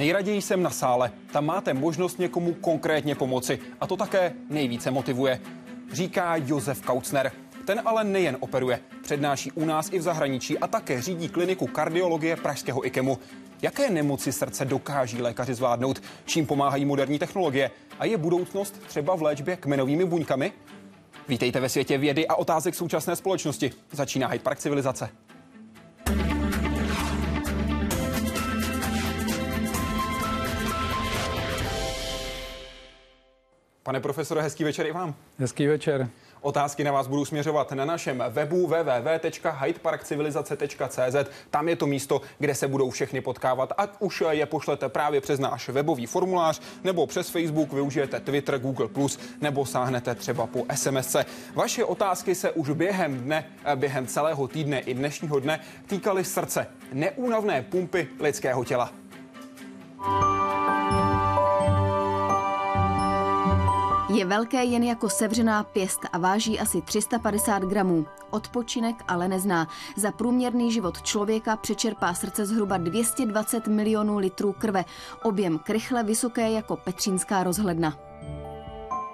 Nejraději jsem na sále. Tam máte možnost někomu konkrétně pomoci. A to také nejvíce motivuje. Říká Josef Kaucner. Ten ale nejen operuje, přednáší u nás i v zahraničí a také řídí kliniku kardiologie Pražského IKEMu. Jaké nemoci srdce dokáží lékaři zvládnout? Čím pomáhají moderní technologie? A je budoucnost třeba v léčbě kmenovými buňkami? Vítejte ve světě vědy a otázek současné společnosti. Začíná Hyde Park civilizace. Pane profesore, hezký večer i vám. Hezký večer. Otázky na vás budu směřovat na našem webu www.hydeparkcivilizace.cz. Tam je to místo, kde se budou všechny potkávat. Ať už je pošlete právě přes náš webový formulář, nebo přes Facebook využijete Twitter, Google+, nebo sáhnete třeba po SMS. Vaše otázky se už během dne, během celého týdne i dnešního dne týkaly srdce, neúnavné pumpy lidského těla. Je velké jen jako sevřená pěst a váží asi 350 gramů. Odpočinek ale nezná. Za průměrný život člověka přečerpá srdce zhruba 220 milionů litrů krve. Objem krychle vysoké jako Petřínská rozhledna.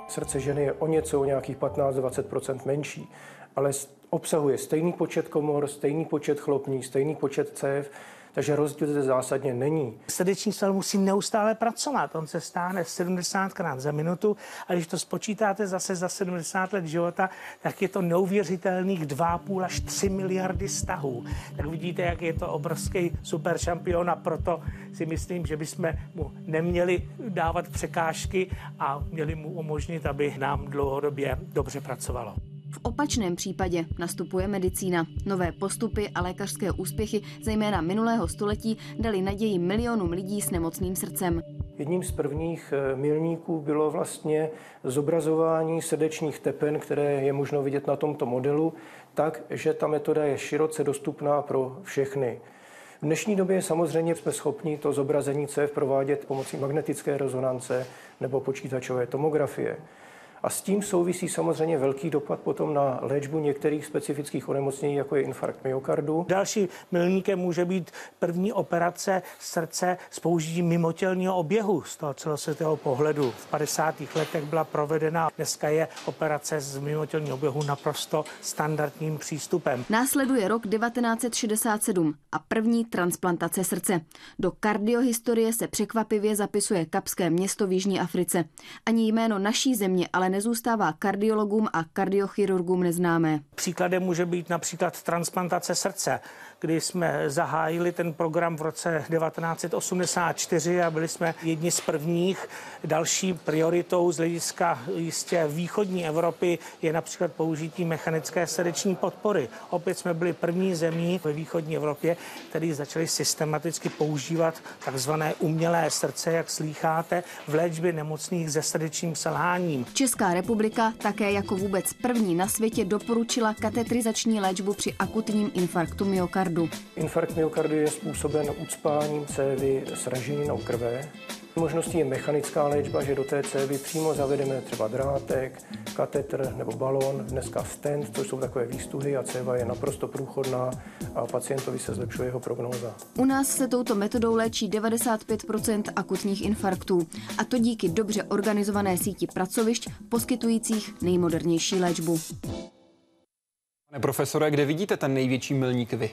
Srdce ženy je o něco, o nějakých 15-20% menší, ale obsahuje stejný počet komor, stejný počet chlopní, stejný počet cév, takže rozdíl zde zásadně není. Srdeční sval musí neustále pracovat. On se stáne 70krát za minutu a když to spočítáte zase za 70 let života, tak je to neuvěřitelných 2,5 až 3 miliardy stahů. Tak vidíte, jak je to obrovský super šampion a proto si myslím, že bychom mu neměli dávat překážky a měli mu umožnit, aby nám dlouhodobě dobře pracovalo. V opačném případě nastupuje medicína. Nové postupy a lékařské úspěchy, zejména minulého století, dali naději milionům lidí s nemocným srdcem. Jedním z prvních eh, milníků bylo vlastně zobrazování srdečních tepen, které je možno vidět na tomto modelu, tak, že ta metoda je široce dostupná pro všechny. V dnešní době samozřejmě jsme schopni to zobrazení CF provádět pomocí magnetické rezonance nebo počítačové tomografie. A s tím souvisí samozřejmě velký dopad potom na léčbu některých specifických onemocnění, jako je infarkt myokardu. Další milníkem může být první operace srdce s použitím mimotělního oběhu z toho celosvětového pohledu. V 50. letech byla provedena, dneska je operace z mimotělního oběhu naprosto standardním přístupem. Následuje rok 1967 a první transplantace srdce. Do kardiohistorie se překvapivě zapisuje Kapské město v Jižní Africe. Ani jméno naší země ale nezůstává kardiologům a kardiochirurgům neznámé. Příkladem může být například transplantace srdce kdy jsme zahájili ten program v roce 1984 a byli jsme jedni z prvních. Další prioritou z hlediska jistě východní Evropy je například použití mechanické srdeční podpory. Opět jsme byli první zemí ve východní Evropě, který začali systematicky používat takzvané umělé srdce, jak slýcháte, v léčbě nemocných se srdečním selháním. Česká republika také jako vůbec první na světě doporučila katetrizační léčbu při akutním infarktu myokardu myokardu. Infarkt myokardu je způsoben ucpáním cévy s raženinou krve. Možností je mechanická léčba, že do té cévy přímo zavedeme třeba drátek, katetr nebo balon, dneska stent, to jsou takové výstuhy a céva je naprosto průchodná a pacientovi se zlepšuje jeho prognóza. U nás se touto metodou léčí 95% akutních infarktů a to díky dobře organizované síti pracovišť poskytujících nejmodernější léčbu. Pane profesore, kde vidíte ten největší milník vy?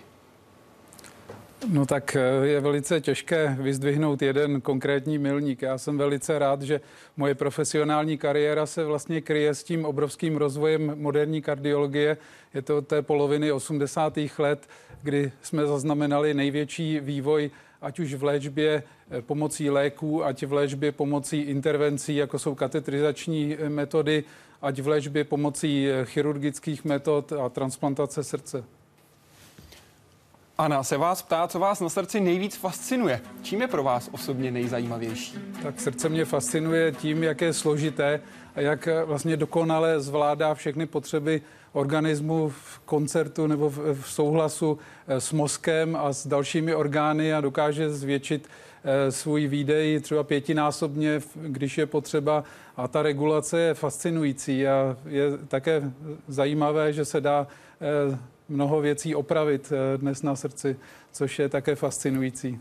No tak eh, je velice těžké vyzdvihnout jeden konkrétní milník. Já jsem velice rád, že moje profesionální kariéra se vlastně kryje s tím obrovským rozvojem moderní kardiologie. Je to od té poloviny 80. let, kdy jsme zaznamenali největší vývoj ať už v léčbě eh, pomocí léků, ať v léčbě pomocí intervencí, jako jsou katetrizační eh, metody, ať v léčbě pomocí chirurgických metod a transplantace srdce. Ana se vás ptá, co vás na srdci nejvíc fascinuje. Čím je pro vás osobně nejzajímavější? Tak srdce mě fascinuje tím, jak je složité a jak vlastně dokonale zvládá všechny potřeby organismu v koncertu nebo v, souhlasu eh, s mozkem a s dalšími orgány a dokáže zvětšit eh, svůj výdej třeba pětinásobně, když je potřeba. A ta regulace je fascinující a je také zajímavé, že se dá eh, mnoho věcí opravit eh, dnes na srdci, což je také fascinující.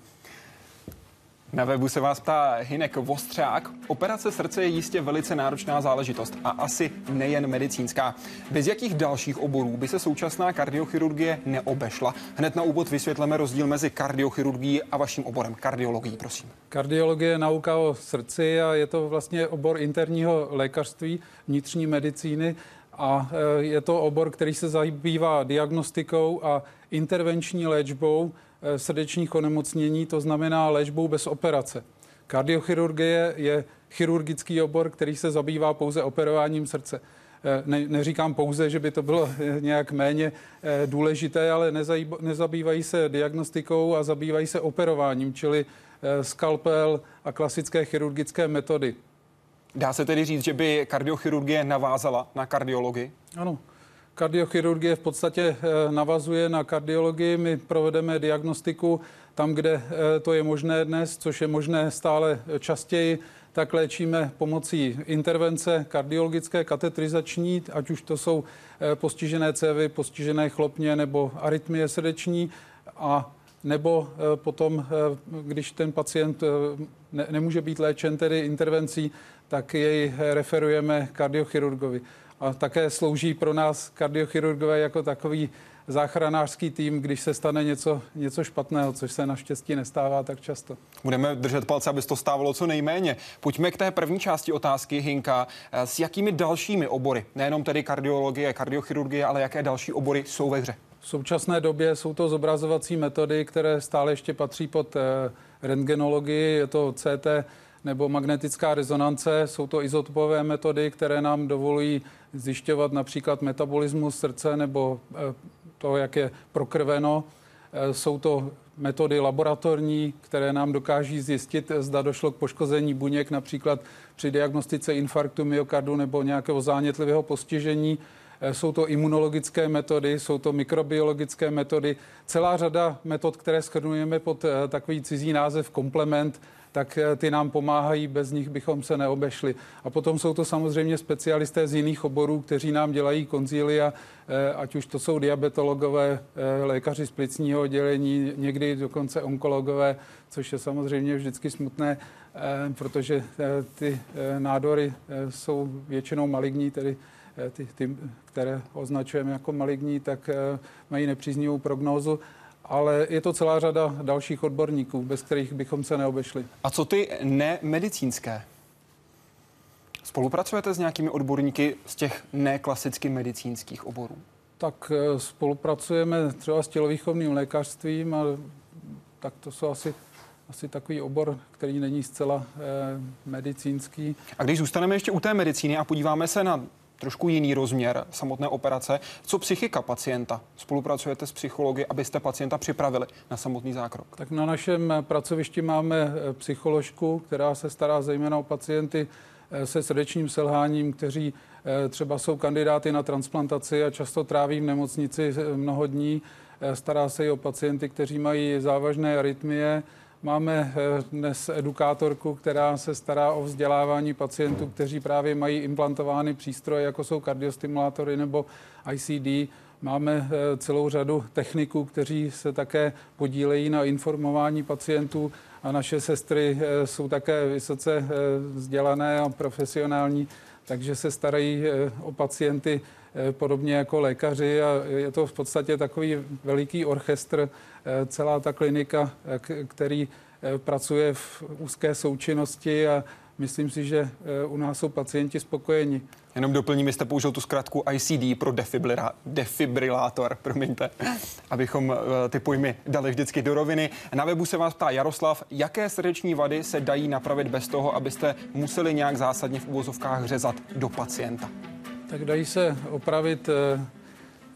Na webu se vás ptá Hinek Vostřák. Operace srdce je jistě velice náročná záležitost a asi nejen medicínská. Bez jakých dalších oborů by se současná kardiochirurgie neobešla? Hned na úvod vysvětleme rozdíl mezi kardiochirurgií a vaším oborem kardiologií, prosím. Kardiologie je nauka o srdci a je to vlastně obor interního lékařství, vnitřní medicíny a e, je to obor, který se zabývá diagnostikou a intervenční léčbou e, srdečních onemocnění, to znamená léčbou bez operace. Kardiochirurgie je chirurgický obor, který se zabývá pouze operováním srdce. E, ne, neříkám pouze, že by to bylo nějak méně důležité, ale nezabývají se diagnostikou a zabývají se operováním, čili skalpel a klasické chirurgické metody. Dá se tedy říct, že by kardiochirurgie navázala na kardiologii? Ano. Kardiochirurgie v podstatě eh, navazuje na kardiologii. My provedeme diagnostiku tam, kde eh, to je možné dnes, což je možné stále častěji, tak léčíme pomocí intervence kardiologické, katetrizační, ať už to jsou eh, postižené cévy, postižené chlopně nebo arytmie srdeční a nebo potom, když ten pacient ne, nemůže být léčen tedy intervencí, tak jej referujeme kardiochirurgovi. A také slouží pro nás kardiochirurgové jako takový záchranářský tým, když se stane něco, něco špatného, což se naštěstí nestává tak často. Budeme držet palce, aby to stávalo co nejméně. Pojďme k té první části otázky, Hinka. S jakými dalšími obory, nejenom tedy kardiologie, kardiochirurgie, ale jaké další obory jsou ve hře? V současné době jsou to zobrazovací metody, které stále ještě patří pod eh, rentgenologii, je to CT nebo magnetická rezonance. Jsou to izotopové metody, které nám dovolují zjišťovat například metabolismus srdce nebo eh, to, jak je prokrveno. Eh, jsou to metody laboratorní, které nám dokáží zjistit, zda došlo k poškození buněk například při diagnostice infarktu myokardu nebo nějakého zánětlivého postižení. Eh, jsou to imunologické metody, jsou to mikrobiologické metody, celá řada metod, které schrnujeme pod takový cizí název komplement, tak eh, ty nám pomáhají, bez nich bychom se neobešli. A potom jsou to samozřejmě specialisté z jiných oborů, kteří nám dělají konzília, eh, ať už to jsou diabetologové, eh, lékaři z plicního oddělení, někdy dokonce onkologové, což je samozřejmě vždycky smutné, protože ty nádory jsou většinou maligní, tedy ty, ty, které označujeme jako maligní, tak mají nepříznivou prognózu ale je to celá řada dalších odborníků, bez kterých bychom se neobešli. A co ty nemedicínské? Spolupracujete s nějakými odborníky z těch neklasicky medicínských oborů? Tak eh, spolupracujeme třeba s tělovýchovným lékařstvím a tak to jsou asi asi takový obor, který není zcela eh, medicínský. A když zůstaneme ještě u té medicíny a podíváme se na trošku jiný rozměr samotné operace. Co psychika pacienta? Spolupracujete s psychologi, abyste pacienta připravili na samotný zákrok? Tak na našem pracovišti máme eh, psycholožku, která se stará zejména o pacienty eh, se srdečním selháním, kteří eh, třeba jsou kandidáty na transplantaci a často tráví v nemocnici mnoho dní. Stará se i o pacienty, kteří mají závažné arytmie, Máme eh, dnes edukátorku, která se stará o vzdělávání pacientů, kteří právě mají implantovány přístroje, jako jsou kardiostimulátory nebo ICD. Máme eh, celou řadu techniků, kteří se také podílejí na informování pacientů a naše sestry eh, jsou také vysoce vzdělané a profesionální, takže se starají o pacienty podobně jako lékaři a je to v podstatě takový veliký orchestr Eh, celá ta klinika, eh, který eh, pracuje v úzké součinnosti a myslím si, že u nás jsou pacienti spokojeni. Jenom doplním, jste použil tu zkratku ICD pro defibrilátor, promiňte, abychom ty pojmy dali vždycky do roviny. Na webu se vás ptá Jaroslav, jaké srdeční vady se dají napravit bez toho, abyste museli nějak zásadně v úvozovkách řezat do pacienta? Tak dají se opravit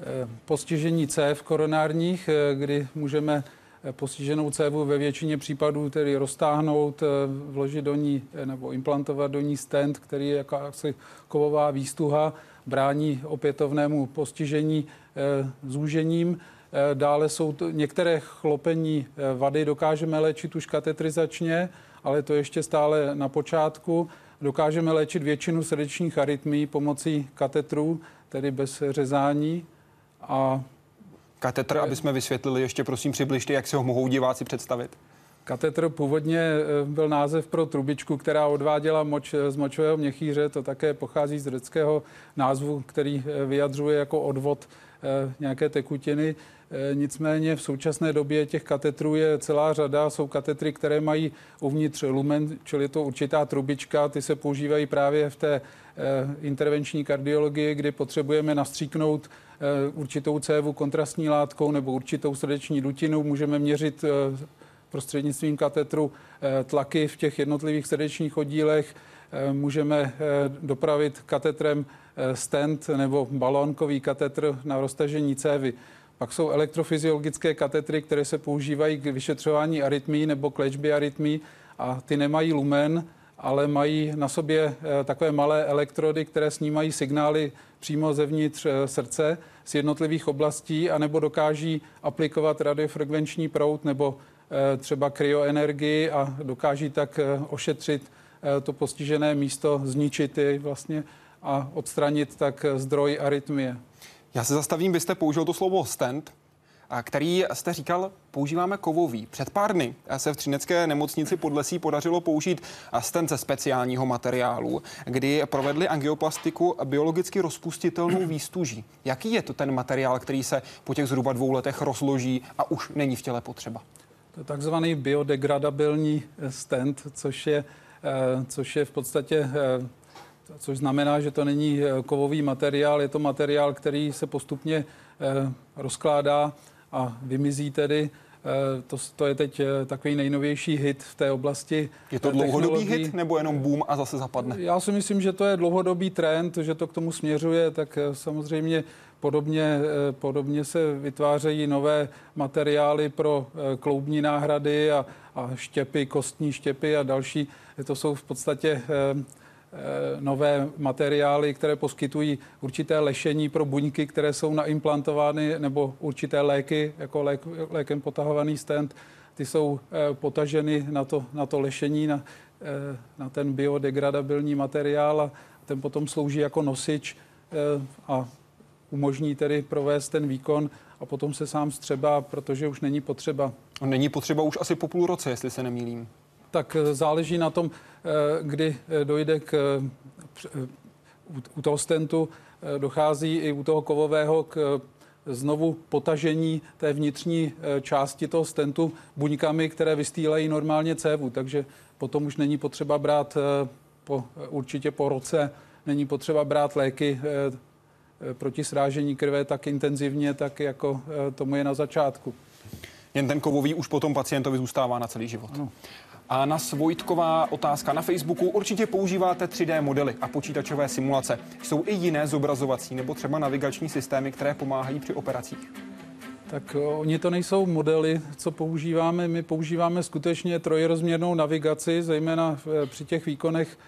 Eh, postižení cév koronárních, eh, kdy můžeme eh, postiženou cévu ve většině případů tedy roztáhnout, vložit do ní nebo implantovat do ní stent, který je jakási kovová výstuha, brání opětovnému postižení zúžením. Dále jsou to některé chlopení vady, dokážeme léčit už katetrizačně, ale to ještě stále na počátku. Dokážeme léčit většinu srdečních arytmí pomocí katetrů, tedy bez řezání. A Katetr, aby jsme vysvětlili, ještě prosím přibližte, jak si ho mohou diváci představit. Katetr původně eh, byl název pro trubičku, která odváděla moč z močového měchýře. To také pochází z řeckého názvu, který vyjadřuje jako odvod nějaké tekutiny. Nicméně v současné době těch katetrů je celá řada. Jsou katetry, které mají uvnitř lumen, čili to určitá trubička. Ty se používají právě v té intervenční kardiologii, kdy potřebujeme nastříknout určitou cévu kontrastní látkou nebo určitou srdeční dutinu. Můžeme měřit prostřednictvím katetru eh, tlaky v těch jednotlivých srdečních oddílech. Eh, můžeme eh, dopravit katetrem stent nebo balónkový katetr na roztažení cévy. Pak jsou elektrofyziologické katetry, které se používají k vyšetřování arytmí nebo k léčbě arytmí a ty nemají lumen, ale mají na sobě takové malé elektrody, které snímají signály přímo zevnitř srdce z jednotlivých oblastí, anebo dokáží aplikovat radiofrekvenční proud nebo Eh, třeba kryoenergii a dokáží tak eh, ošetřit eh, to postižené místo, zničit jej vlastně a odstranit tak zdroj arytmie. Já se zastavím, byste použil to slovo stent, který jste říkal, používáme kovový. Před pár dny se v Třinecké nemocnici pod lesí podařilo použít stent ze speciálního materiálu, kdy provedli angioplastiku biologicky rozpustitelnou výstuží. Jaký je to ten materiál, který se po těch zhruba dvou letech rozloží a už není v těle potřeba? To je takzvaný biodegradabilní stent, což je, eh, což je v podstatě eh, což znamená, že to není kovový materiál, je to materiál, který se postupně rozkládá a vymizí tedy. To, to je teď takový nejnovější hit v té oblasti. Je to dlouhodobý hit nebo jenom boom a zase zapadne? Já si myslím, že to je dlouhodobý trend, že to k tomu směřuje, tak samozřejmě Podobně, eh, podobně se vytvářejí nové materiály pro eh, kloubní náhrady a, a štěpy, kostní štěpy a další. To jsou v podstatě eh, nové materiály, které poskytují určité lešení pro buňky, které jsou naimplantovány, nebo určité léky, jako lék, lékem potahovaný stent. Ty jsou potaženy na to, na to lešení, na, na ten biodegradabilní materiál a ten potom slouží jako nosič a umožní tedy provést ten výkon a potom se sám střeba, protože už není potřeba. Není potřeba už asi po půl roce, jestli se nemýlím. Tak eh, záleží na tom, eh, kdy eh, dojde k u toho stentu dochází i u toho kovového k znovu potažení té vnitřní části toho stentu buňkami, které vystýlají normálně cévu, takže potom už není potřeba brát po, určitě po roce, není potřeba brát léky proti srážení krve tak intenzivně, tak jako tomu je na začátku. Jen ten kovový už potom pacientovi zůstává na celý život. Ano. A na Svojtková otázka na Facebooku. Určitě používáte 3D modely a počítačové simulace. Jsou i jiné zobrazovací nebo třeba navigační systémy, které pomáhají při operacích? Tak eh, oni to nejsou modely, co používáme. My používáme skutečně trojrozměrnou navigaci, zejména při těch výkonech,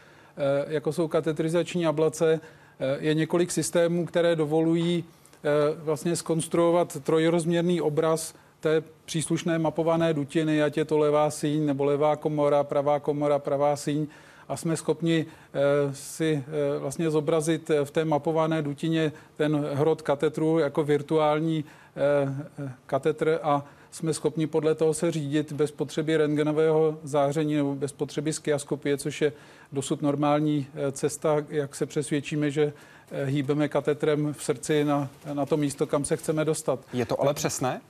jako jsou katetrizační ablace, Eh, je několik systémů, které dovolují eh, vlastně skonstruovat trojrozměrný obraz té příslušné mapované dutiny, ať je to levá síň nebo levá komora, pravá komora, pravá síň a jsme schopni eh, si vlastně zobrazit v té mapované dutině ten hrot katetru jako virtuální katetr a jsme schopni podle toho se řídit bez potřeby rentgenového záření nebo bez potřeby skiaskopie, což je dosud normální eh, cesta, jak se přesvědčíme, že eh, hýbeme katetrem v srdci na, na to místo, kam se chceme dostat. Je to ale přesné?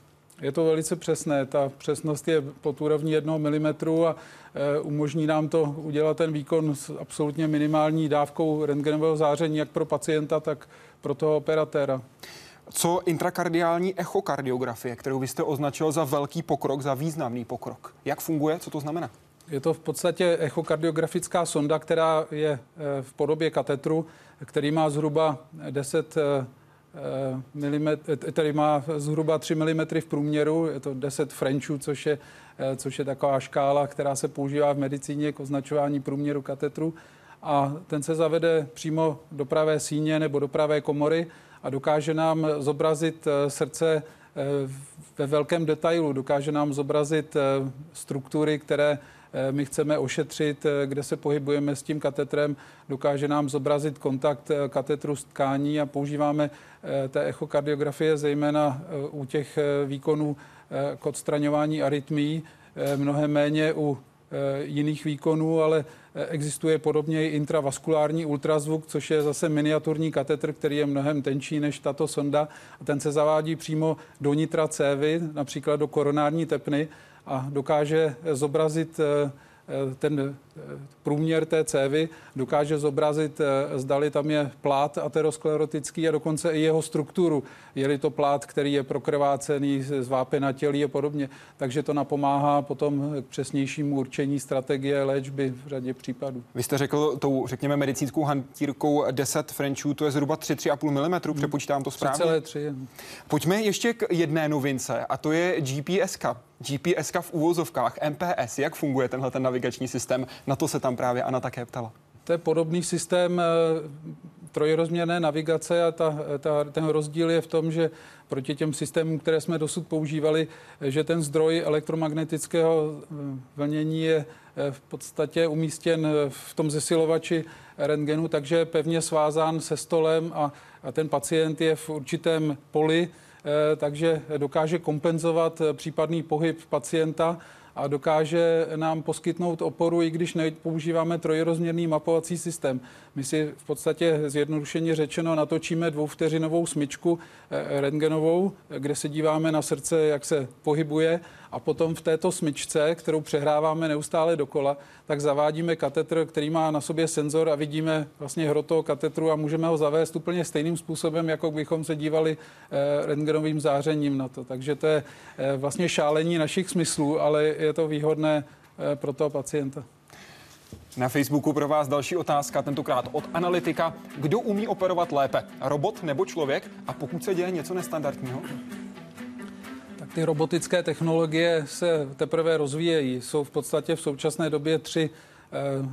Je to velice přesné. Ta přesnost je pod úrovní 1 mm a e, umožní nám to udělat ten výkon s absolutně minimální dávkou rentgenového záření jak pro pacienta, tak pro toho operatéra. Co intrakardiální echokardiografie, kterou vy jste označil za velký pokrok, za významný pokrok? Jak funguje? Co to znamená? Je to v podstatě echokardiografická sonda, která je eh, v podobě katetru, který má zhruba 10 mm, který má zhruba 3 mm v průměru, je to 10 Frenchů, což je, eh, což je taková škála, která se používá v medicíně k označování průměru katetru. A ten se zavede přímo do pravé síně nebo do pravé komory a dokáže nám zobrazit srdce ve velkém detailu, dokáže nám zobrazit struktury, které Eh, my chceme ošetřit, eh, kde se pohybujeme s tím katetrem, dokáže nám zobrazit kontakt eh, katetru s tkání a používáme té echokardiografie zejména u těch výkonů k odstraňování arytmí, mnohem méně u jiných výkonů, ale existuje podobně i intravaskulární ultrazvuk, což je zase miniaturní katetr, který je mnohem tenčí než tato sonda. A ten se zavádí přímo do nitra cévy, například do koronární tepny a dokáže zobrazit Eh, ten eh, průměr té cévy dokáže zobrazit, eh, zdali tam je plát aterosklerotický a dokonce i jeho strukturu. Je-li to plát, který je prokrvácený, zvápenatělý a podobně. Takže to napomáhá potom k přesnějšímu určení strategie léčby v řadě případů. Vy jste řekl tou, řekněme, medicínskou hantírkou 10 Frenchů, to je zhruba 3-3,5 mm, přepočítám to správně. 3,3. Pojďme ještě k jedné novince a to je GPS. GPS v úvozovkách, MPS, jak funguje tenhle ten navigační systém? Na to se tam právě Ana také ptala. To je podobný systém eh, trojrozměrné navigace a ta, ta, ten rozdíl je v tom, že proti těm systémům, které jsme dosud používali, že ten zdroj elektromagnetického eh, vlnění je eh, v podstatě umístěn v tom zesilovači rentgenu, takže je pevně svázán se stolem a, a ten pacient je v určitém poli, Eh, takže dokáže kompenzovat eh, případný pohyb pacienta a dokáže nám poskytnout oporu, i když nepoužíváme trojrozměrný mapovací systém. My si v podstatě zjednodušeně řečeno natočíme dvouvteřinovou smyčku eh, rentgenovou, kde se díváme na srdce, jak se pohybuje a potom v této smyčce, kterou přehráváme neustále dokola, tak zavádíme katetr, který má na sobě senzor a vidíme vlastně hro toho katetru a můžeme ho zavést úplně stejným způsobem, jako bychom se dívali eh, rentgenovým zářením na to. Takže to je eh, vlastně šálení našich smyslů, ale je to výhodné pro toho pacienta. Na Facebooku pro vás další otázka, tentokrát od analytika. Kdo umí operovat lépe, robot nebo člověk? A pokud se děje něco nestandardního? Tak ty robotické technologie se teprve rozvíjejí. Jsou v podstatě v současné době tři e,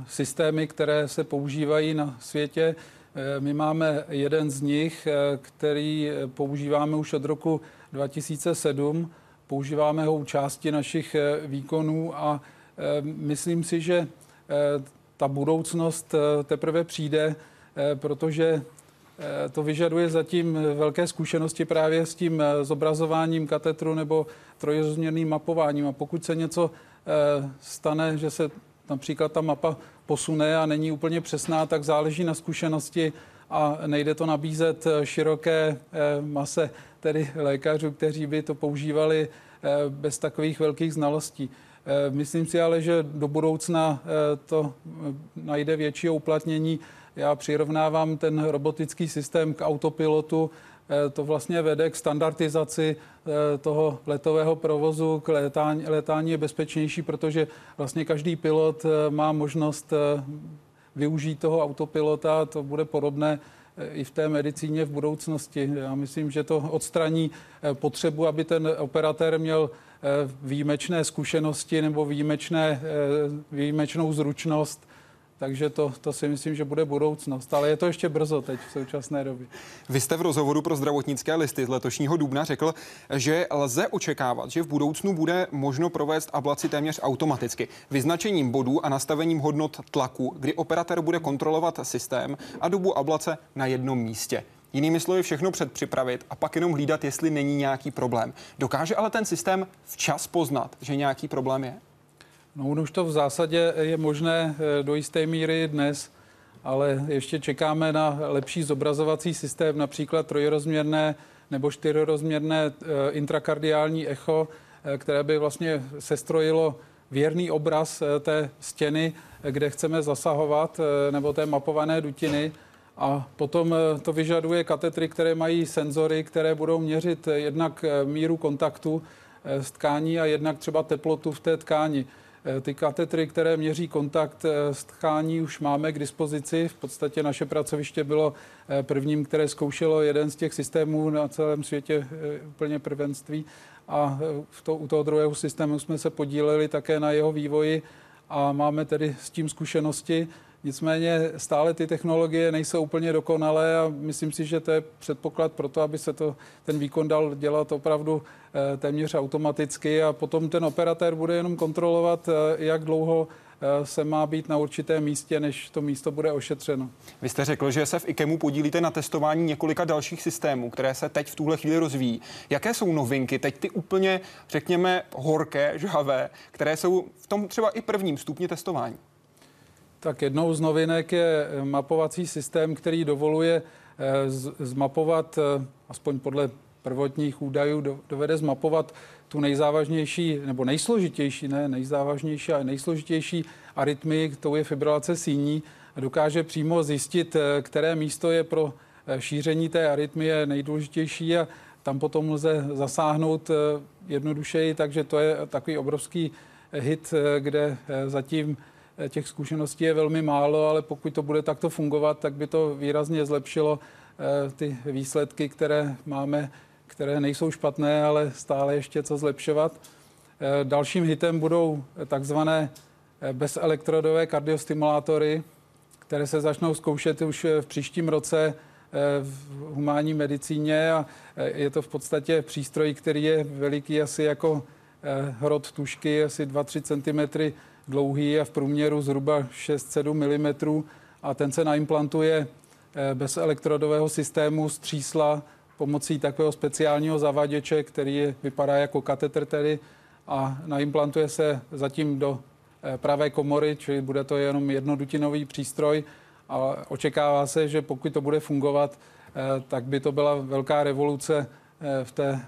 systémy, které se používají na světě. E, my máme jeden z nich, e, který používáme už od roku 2007. Používáme ho u části našich výkonů a myslím si, že Eh, ta budoucnost eh, teprve přijde, eh, protože to vyžaduje zatím velké zkušenosti právě s tím zobrazováním katetru nebo trojrozměrným mapováním. A pokud se něco stane, že se například ta mapa posune a není úplně přesná, tak záleží na zkušenosti a nejde to nabízet široké mase, tedy lékařů, kteří by to používali bez takových velkých znalostí. Eh, myslím si ale, že do budoucna eh, to eh, najde větší uplatnění. Já přirovnávám ten robotický systém k autopilotu. To vlastně vede k standardizaci toho letového provozu, k letání, letání je bezpečnější, protože vlastně každý pilot má možnost využít toho autopilota. To bude podobné i v té medicíně v budoucnosti. Já myslím, že to odstraní potřebu, aby ten operatér měl Eh, výjimečné zkušenosti nebo výjimečné, eh, výjimečnou zručnost. Takže to, to si myslím, že bude budoucnost. Ale je to ještě brzo teď v současné době. Vy jste v rozhovoru pro zdravotnické listy z letošního dubna řekl, že lze očekávat, že v budoucnu bude možno provést ablaci téměř automaticky. Vyznačením bodů a nastavením hodnot tlaku, kdy operatér bude kontrolovat systém a dobu ablace na jednom místě. Jinými slovy všechno předpřipravit a pak jenom hlídat, jestli není nějaký problém. Dokáže ale ten systém včas poznat, že nějaký problém je? No už to v zásadě je možné eh, do jisté míry dnes, ale ještě čekáme na lepší zobrazovací systém, například trojrozměrné nebo čtyrorozměrné eh, intrakardiální echo, eh, které by vlastně sestrojilo věrný obraz té stěny, kde chceme zasahovat, nebo té mapované dutiny a potom to vyžaduje katetry, které mají senzory, které budou měřit jednak míru kontaktu s tkání a jednak třeba teplotu v té tkáni. Ty katetry, které měří kontakt s tkání, už máme k dispozici. V podstatě naše pracoviště bylo prvním, které zkoušelo jeden z těch systémů na celém světě úplně prvenství. A v to, u toho druhého systému jsme se podíleli také na jeho vývoji a máme tedy s tím zkušenosti. Nicméně stále ty technologie nejsou úplně dokonalé a myslím si, že to je předpoklad pro to, aby se to, ten výkon dal dělat opravdu eh, téměř automaticky a potom ten operatér bude jenom kontrolovat, eh, jak dlouho se má být na určitém místě, než to místo bude ošetřeno. Vy jste řekl, že se v IKEMu podílíte na testování několika dalších systémů, které se teď v tuhle chvíli rozvíjí. Jaké jsou novinky, teď ty úplně, řekněme, horké, žhavé, které jsou v tom třeba i prvním stupni testování? Tak jednou z novinek je mapovací systém, který dovoluje zmapovat, aspoň podle prvotních údajů, dovede zmapovat tu nejzávažnější nebo nejsložitější, ne nejzávažnější, ale nejsložitější arytmii, to je fibrilace síní, dokáže přímo zjistit, eh, které místo je pro eh, šíření té arytmie nejdůležitější a tam potom lze zasáhnout eh, jednodušeji, takže to je takový obrovský hit, kde zatím těch zkušeností je velmi málo, ale pokud to bude takto fungovat, tak by to výrazně zlepšilo ty výsledky, které máme které nejsou špatné, ale stále ještě co zlepšovat. Eh, dalším hitem budou takzvané eh, bezelektrodové kardiostimulátory, které se začnou zkoušet už v příštím roce eh, v humánní medicíně a je to v podstatě přístroj, který je veliký asi jako hrot tušky, asi 2-3 cm dlouhý a v průměru zhruba 6-7 mm a ten se naimplantuje bez elektrodového systému z třísla pomocí takového speciálního zavaděče, který je, vypadá jako katetr tedy a naimplantuje se zatím do eh, pravé komory, čili bude to jenom jednodutinový přístroj. A očekává se, že pokud to bude fungovat, eh, tak by to byla velká revoluce eh, v té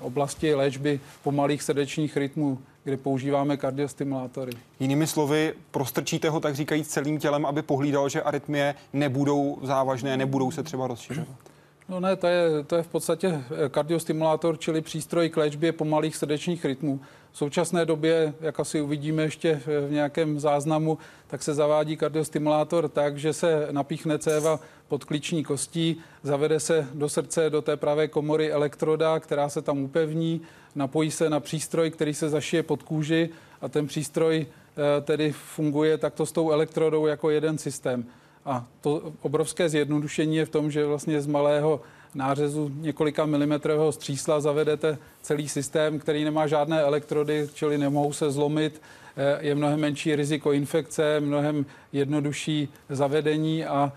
oblasti léčby pomalých srdečních rytmů, kde používáme kardiostimulátory. Jinými slovy, prostrčíte ho tak říkajíc celým tělem, aby pohlídal, že arytmie nebudou závažné, nebudou se třeba rozšiřovat. No ne, to je, to je v podstatě eh, kardiostimulátor, čili přístroj k léčbě pomalých srdečních rytmů. V současné době, jak asi uvidíme ještě v nějakém záznamu, tak se zavádí kardiostimulátor tak, že se napíchne céva pod klíční kostí, zavede se do srdce, do té pravé komory elektroda, která se tam upevní, napojí se na přístroj, který se zašije pod kůži a ten přístroj eh, tedy funguje takto s tou elektrodou jako jeden systém. A to obrovské zjednodušení je v tom, že vlastně z malého nářezu několika milimetrového střísla zavedete celý systém, který nemá žádné elektrody, čili nemohou se zlomit, eh, je mnohem menší riziko infekce, mnohem jednodušší zavedení a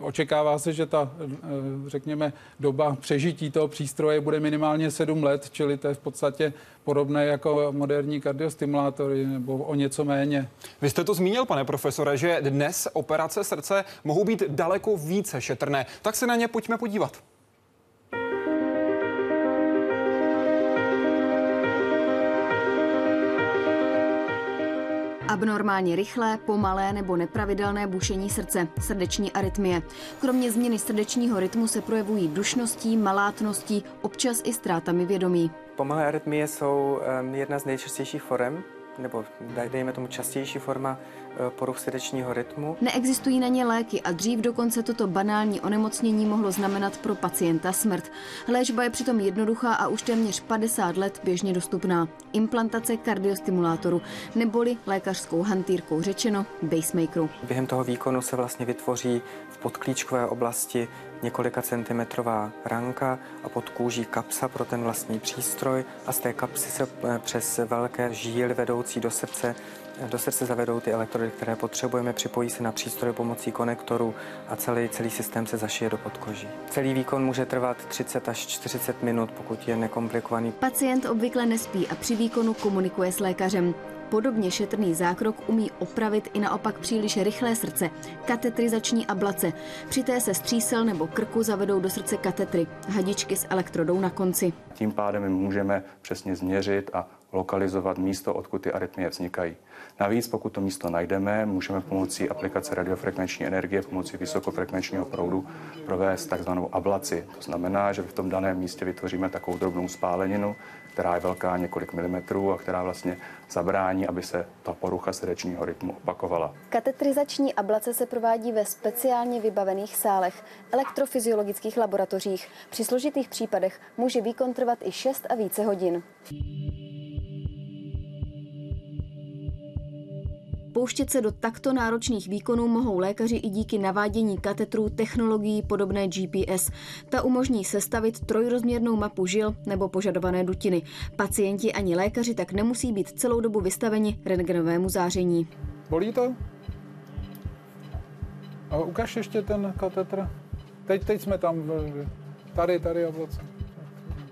očekává se, že ta, eh, řekněme, doba přežití toho přístroje bude minimálně 7 let, čili to je v podstatě podobné jako moderní kardiostimulátory nebo o něco méně. Vy jste to zmínil, pane profesore, že dnes operace srdce mohou být daleko více šetrné. Tak se na ně pojďme podívat. Abnormálně rychlé, pomalé nebo nepravidelné bušení srdce, srdeční arytmie. Kromě změny srdečního rytmu se projevují dušností, malátností, občas i ztrátami vědomí. Pomalé arytmie jsou jedna z nejčastějších forem, nebo dejme tomu častější forma poruch srdečního rytmu. Neexistují na ně léky a dřív dokonce toto banální onemocnění mohlo znamenat pro pacienta smrt. Léčba je přitom jednoduchá a už téměř 50 let běžně dostupná. Implantace kardiostimulátoru, neboli lékařskou hantýrkou řečeno pacemakeru. Během toho výkonu se vlastně vytvoří v podklíčkové oblasti několika centimetrová ranka a pod kůží kapsa pro ten vlastní přístroj a z té kapsy se eh, přes velké žíly vedoucí do srdce do srdce zavedou ty elektrody, které potřebujeme, připojí se na přístroj pomocí konektorů a celý, celý systém se zašije do podkoží. Celý výkon může trvat 30 až 40 minut, pokud je nekomplikovaný. Pacient obvykle nespí a při výkonu komunikuje s lékařem. Podobně šetrný zákrok umí opravit i naopak příliš rychlé srdce, katetrizační ablace. Při té se střísel nebo krku zavedou do srdce katetry, hadičky s elektrodou na konci. Tím pádem my můžeme přesně změřit a lokalizovat místo, odkud ty arytmie vznikají. Navíc, pokud to místo najdeme, můžeme pomocí aplikace radiofrekvenční energie, pomocí vysokofrekvenčního proudu provést takzvanou ablaci. To znamená, že v tom daném místě vytvoříme takovou drobnou spáleninu, která je velká několik milimetrů a která vlastně zabrání, aby se ta porucha srdečního rytmu opakovala. Katetrizační ablace se provádí ve speciálně vybavených sálech, elektrofyziologických laboratořích. Při složitých případech může výkon trvat i 6 a více hodin. Pouštět se do takto náročných výkonů mohou lékaři i díky navádění katetrů technologií podobné GPS. Ta umožní sestavit trojrozměrnou mapu žil nebo požadované dutiny. Pacienti ani lékaři tak nemusí být celou dobu vystaveni rentgenovému záření. Bolí to? A ukaž ještě ten katetr. Teď, teď jsme tam, v, tady, tady ablace.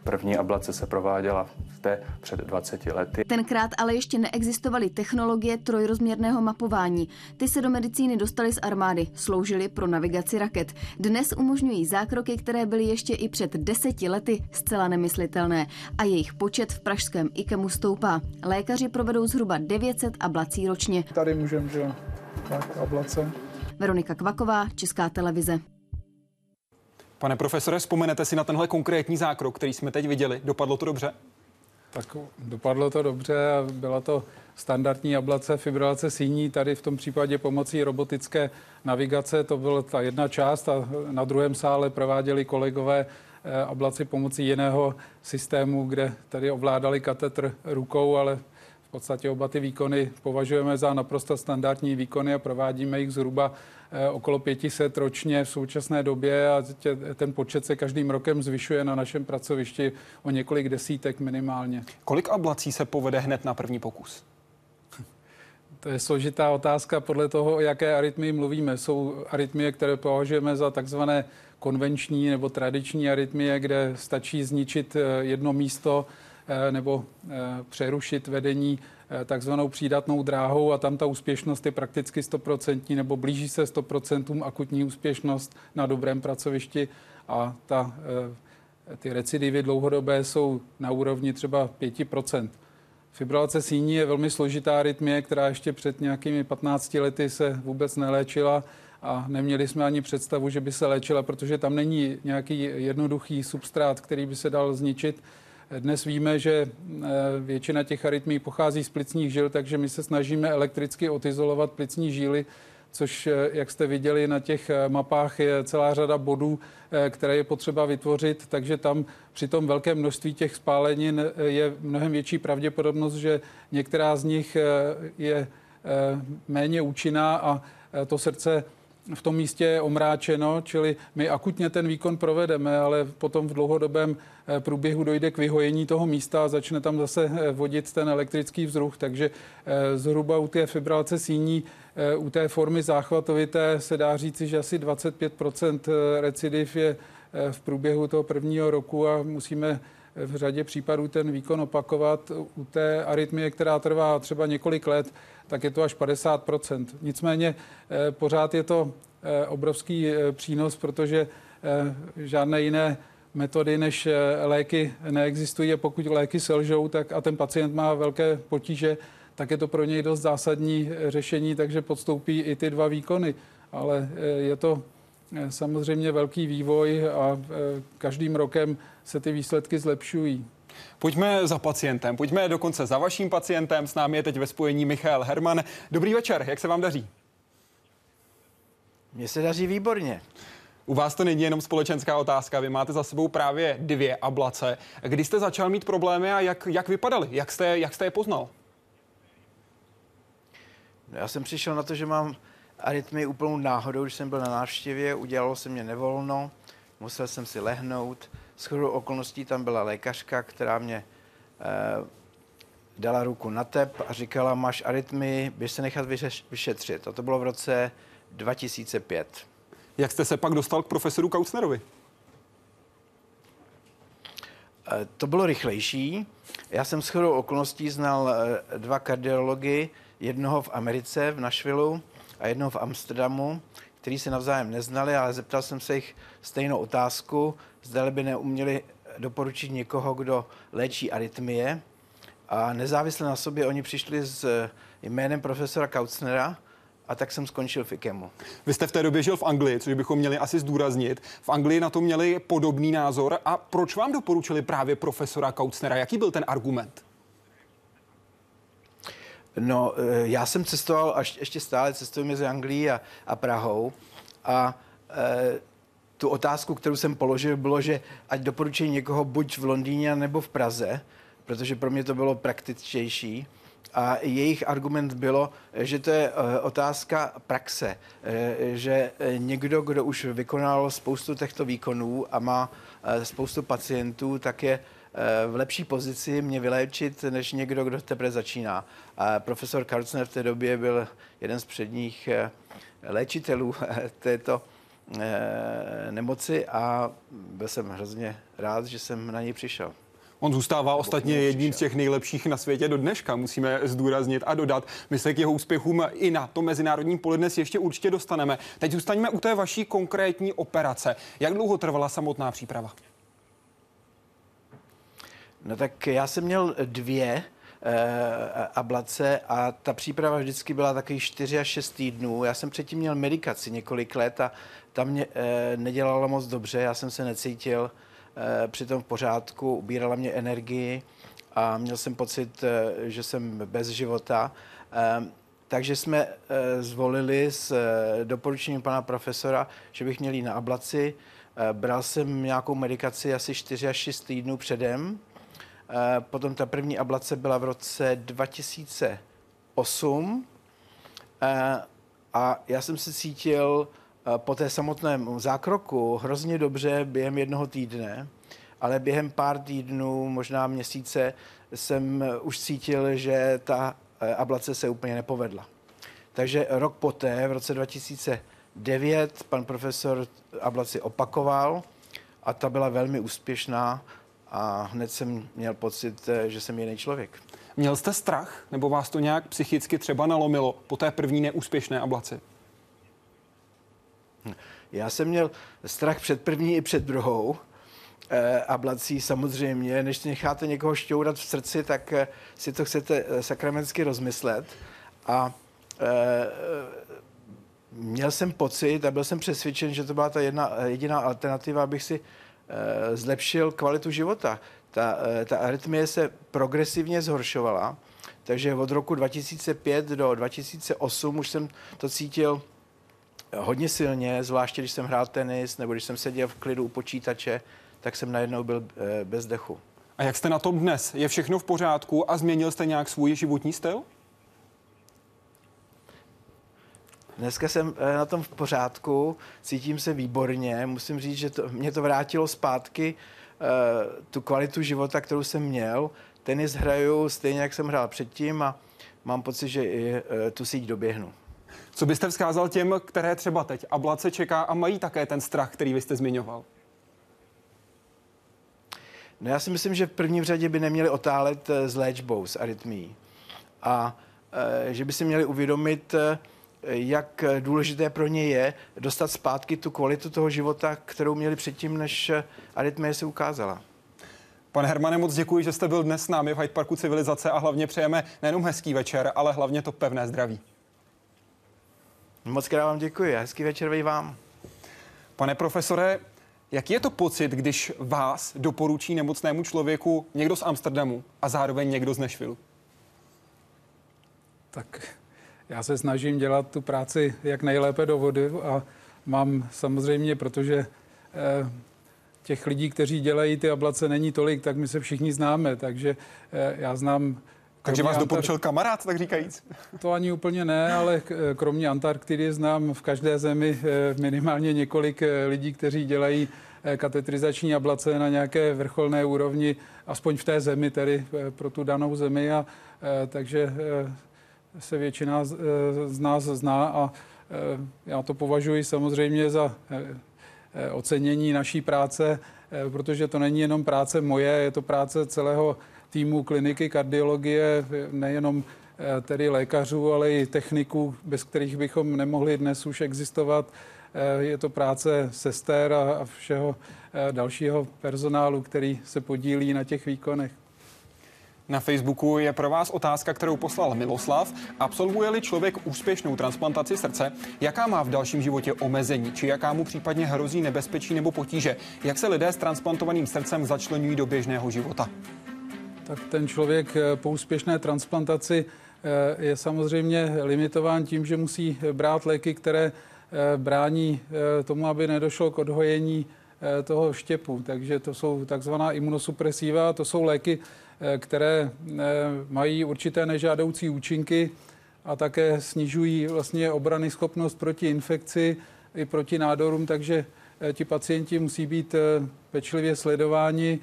První ablace se prováděla té před 20 lety. Tenkrát ale ještě neexistovaly technologie trojrozměrného mapování. Ty se do medicíny dostaly z armády, sloužily pro navigaci raket. Dnes umožňují zákroky, které byly ještě i před deseti lety zcela nemyslitelné a jejich počet v pražském IKEMu stoupá. Lékaři provedou zhruba 900 ablací ročně. Tady můžeme, že jo, tak ablace. Veronika Kvaková, Česká televize. Pane profesore, vzpomenete si na tenhle konkrétní zákrok, který jsme teď viděli? Dopadlo to dobře? Tak dopadlo to dobře a byla to standardní ablace fibrilace síní, tady v tom případě pomocí robotické navigace, to byla ta jedna část a na druhém sále prováděli kolegové eh, ablaci pomocí jiného systému, kde tady ovládali katetr rukou, ale v podstatě oba ty výkony považujeme za naprosto standardní výkony a provádíme jich zhruba okolo 500 ročně v současné době a tě, ten počet se každým rokem zvyšuje na našem pracovišti o několik desítek minimálně. Kolik ablací se povede hned na první pokus? To je složitá otázka podle toho, o jaké arytmii mluvíme. Jsou arytmie, které považujeme za takzvané konvenční nebo tradiční arytmie, kde stačí zničit eh, jedno místo Eh, nebo eh, přerušit vedení eh, takzvanou přídatnou dráhou a tam ta úspěšnost je prakticky 100% nebo blíží se 100% akutní úspěšnost na dobrém pracovišti a ta, ty recidivy dlouhodobé jsou na úrovni třeba 5%. Fibrilace síní je velmi složitá rytmie, která ještě před nějakými 15 lety se vůbec neléčila a neměli jsme ani představu, že by se léčila, protože tam není nějaký jednoduchý substrát, který by se dal zničit. Dnes víme, že eh, většina těch arytmí pochází z plicních žil, takže my se snažíme elektricky odizolovat plicní žíly, což, eh, jak jste viděli na těch eh, mapách, je celá řada bodů, které je potřeba vytvořit, takže tam při tom velkém množství těch spálenin je mnohem větší pravděpodobnost, že některá z nich je méně účinná a to srdce v tom místě je omráčeno, čili my akutně ten výkon provedeme, ale potom v dlouhodobém eh, průběhu dojde k vyhojení toho místa a začne tam zase eh, vodit ten elektrický vzruch, takže eh, zhruba u té fibrilace síní, u té formy záchvatovité se dá říci, že asi 25% recidiv je v průběhu toho prvního roku a musíme v řadě případů ten výkon opakovat. U té arytmie, která trvá třeba několik let, tak je to až 50% Nicméně eh, pořád je to eh, obrovský eh, přínos, protože žádné jiné metody než léky neexistují a pokud léky selžou tak a ten pacient má velké potíže, tak je to pro něj dost zásadní řešení, takže podstoupí i ty dva výkony. Ale je to samozřejmě velký vývoj a každým rokem se ty výsledky zlepšují. Pojďme za pacientem, pojďme dokonce za vaším pacientem. S námi je teď ve spojení Michal Herman. Dobrý večer, jak se vám daří? Mně se daří výborně. U vás to není jenom společenská otázka, vy máte za sebou právě dvě ablace. Kdy jste začal mít problémy a jak, jak vypadaly? Jak jste, jak jste je poznal? No, já jsem přišel na to, že mám arytmii úplnou náhodou, když jsem byl na návštěvě, udělalo se mě nevolno, musel jsem si lehnout, s okolností tam byla lékařka, která mě eh, dala ruku na tep a říkala, máš arytmy, běž se nechat vyšetřit. A to bylo v roce 2005. Jak jste se pak dostal k profesoru Kautsnerovi? Eh, to bylo rychlejší. Já jsem s chodou okolností znal eh, dva kardiology, jednoho v Americe, v Nashvilleu a jednoho v Amsterdamu, který se navzájem neznali, ale zeptal jsem se jich stejnou otázku, zda by neuměli doporučit někoho, kdo léčí arytmie. A nezávisle na sobě oni přišli s jménem profesora Kautsnera, a tak jsem skončil v IKEMu. Vy jste v té době žil v Anglii, což bychom měli asi zdůraznit. V Anglii na to měli podobný názor. A proč vám doporučili právě profesora Kautsnera? Jaký byl ten argument? No, eh, já jsem cestoval, až ještě stále cestuji mezi Anglií a, a Prahou a e, tu otázku, kterou jsem položil, bylo, že ať doporučuji někoho buď v Londýně nebo v Praze, protože pro mě to bylo praktičtější. a jejich argument bylo, že to je otázka praxe, že někdo, kdo už vykonal spoustu těchto výkonů a má spoustu pacientů, tak je v lepší pozici mě vyléčit, než někdo, kdo teprve začíná. A profesor Karlsner v té době byl jeden z předních léčitelů této nemoci a byl jsem hrozně rád, že jsem na něj přišel. On zůstává ostatně jedním z těch nejlepších na světě do dneška, musíme zdůraznit a dodat. My se k jeho úspěchům i na to mezinárodním poli dnes ještě určitě dostaneme. Teď zůstaňme u té vaší konkrétní operace. Jak dlouho trvala samotná příprava? No tak já jsem měl dvě e, ablace a ta příprava vždycky byla takový 4 až 6 týdnů. Já jsem předtím měl medikaci několik let a ta mě e, nedělala moc dobře, já jsem se necítil e, přitom v pořádku, ubírala mě energii a měl jsem pocit, e, že jsem bez života. E, takže jsme e, zvolili s e, doporučením pana profesora, že bych měl jít na ablaci. Bral jsem nějakou medikaci asi 4 až 6 týdnů předem Eh, potom ta první ablace byla v roce 2008 eh, a já jsem se cítil eh, po té samotném zákroku hrozně dobře během jednoho týdne, ale během pár týdnů, možná měsíce, jsem už cítil, že ta ablace se úplně nepovedla. Takže rok poté, v roce 2009, pan profesor ablaci opakoval a ta byla velmi úspěšná a hned jsem měl pocit, eh, že jsem jiný člověk. Měl jste strach, nebo vás to nějak psychicky třeba nalomilo po té první neúspěšné ablaci? Hm. Já jsem měl strach před první i před druhou eh, ablací samozřejmě. Než necháte někoho šťourat v srdci, tak eh, si to chcete eh, sakramensky rozmyslet. A eh, měl jsem pocit a byl jsem přesvědčen, že to byla ta jedna, jediná alternativa, abych si Eh, zlepšil kvalitu života. Ta, eh, ta arytmie se progresivně zhoršovala, takže od roku 2005 do 2008 už jsem to cítil hodně silně, zvláště když jsem hrál tenis nebo když jsem seděl v klidu u počítače, tak jsem najednou byl eh, bez dechu. A jak jste na tom dnes? Je všechno v pořádku a změnil jste nějak svůj životní styl? Dneska jsem eh, na tom v pořádku, cítím se výborně. Musím říct, že to, mě to vrátilo zpátky uh, tu kvalitu života, kterou jsem měl. Tenis hraju stejně, jak jsem hrál předtím a mám pocit, že i uh, tu síť doběhnu. Co byste vzkázal těm, které třeba teď ablace čeká a mají také ten strach, který vy jste zmiňoval? No já si myslím, že v prvním řadě by neměli otálet s léčbou, s arytmí. A že by si měli uvědomit, jak důležité pro ně je dostat zpátky tu kvalitu toho života, kterou měli předtím, než arytmie se ukázala. Pane Hermane, moc děkuji, že jste byl dnes s námi v Hyde Parku Civilizace a hlavně přejeme nejenom hezký večer, ale hlavně to pevné zdraví. Moc krát vám děkuji hezký večer i vám. Pane profesore, jaký je to pocit, když vás doporučí nemocnému člověku někdo z Amsterdamu a zároveň někdo z Nashville? Tak já se snažím dělat tu práci jak nejlépe do vody a mám samozřejmě, protože eh, těch lidí, kteří dělají ty ablace, není tolik, tak my se všichni známe, takže eh, já znám takže vás doporučil kamarád, tak říkajíc? To ani úplně ne, ale eh, kromě Antarktidy znám v každé zemi minimálně několik lidí, kteří dělají katetrizační ablace na nějaké vrcholné úrovni, aspoň v té zemi, tedy pro tu danou zemi. A, takže se většina z nás zná a e, já to považuji samozřejmě za e, e, ocenění naší práce, protože to není jenom práce moje, je to práce celého týmu kliniky kardiologie, nejenom tedy lékařů, ale i techniků, bez kterých bychom nemohli dnes už existovat. Je to práce sester a všeho dalšího personálu, který se podílí na těch výkonech. Na Facebooku je pro vás otázka, kterou poslal Miloslav. Absolvuje-li člověk úspěšnou transplantaci srdce, jaká má v dalším životě omezení, či jaká mu případně hrozí nebezpečí nebo potíže? Jak se lidé s transplantovaným srdcem začlenují do běžného života? Tak ten člověk eh, po úspěšné transplantaci eh, je samozřejmě limitován tím, že musí brát léky, které eh, brání tomu, aby nedošlo k odhojení toho štěpu. Takže to jsou takzvaná imunosupresiva, to jsou léky, které mají určité nežádoucí účinky a také snižují vlastně obrany schopnost proti infekci i proti nádorům, takže ti pacienti musí být pečlivě sledováni.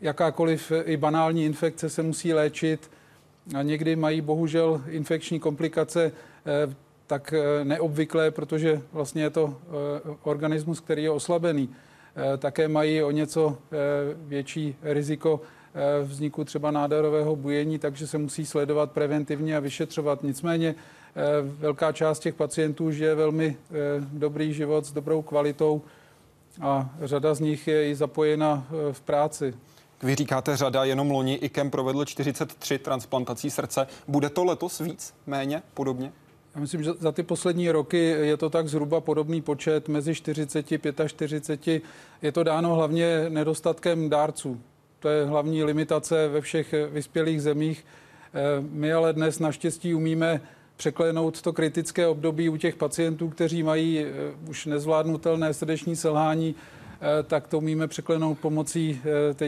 Jakákoliv i banální infekce se musí léčit a někdy mají bohužel infekční komplikace eh, tak eh, neobvyklé, protože vlastně je to eh, organismus, který je oslabený. Také mají o něco větší riziko vzniku třeba nádorového bujení, takže se musí sledovat preventivně a vyšetřovat. Nicméně velká část těch pacientů žije velmi dobrý život s dobrou kvalitou a řada z nich je i zapojena v práci. Vy říkáte řada, jenom loni IKEM provedl 43 transplantací srdce. Bude to letos víc, méně, podobně? Já myslím, že za ty poslední roky je to tak zhruba podobný počet, mezi 40 a 45. Je to dáno hlavně nedostatkem dárců. To je hlavní limitace ve všech vyspělých zemích. Eh, my ale dnes naštěstí umíme překlenout to kritické období u těch pacientů, kteří mají eh, už nezvládnutelné srdeční selhání, Eh, tak to umíme překlenout pomocí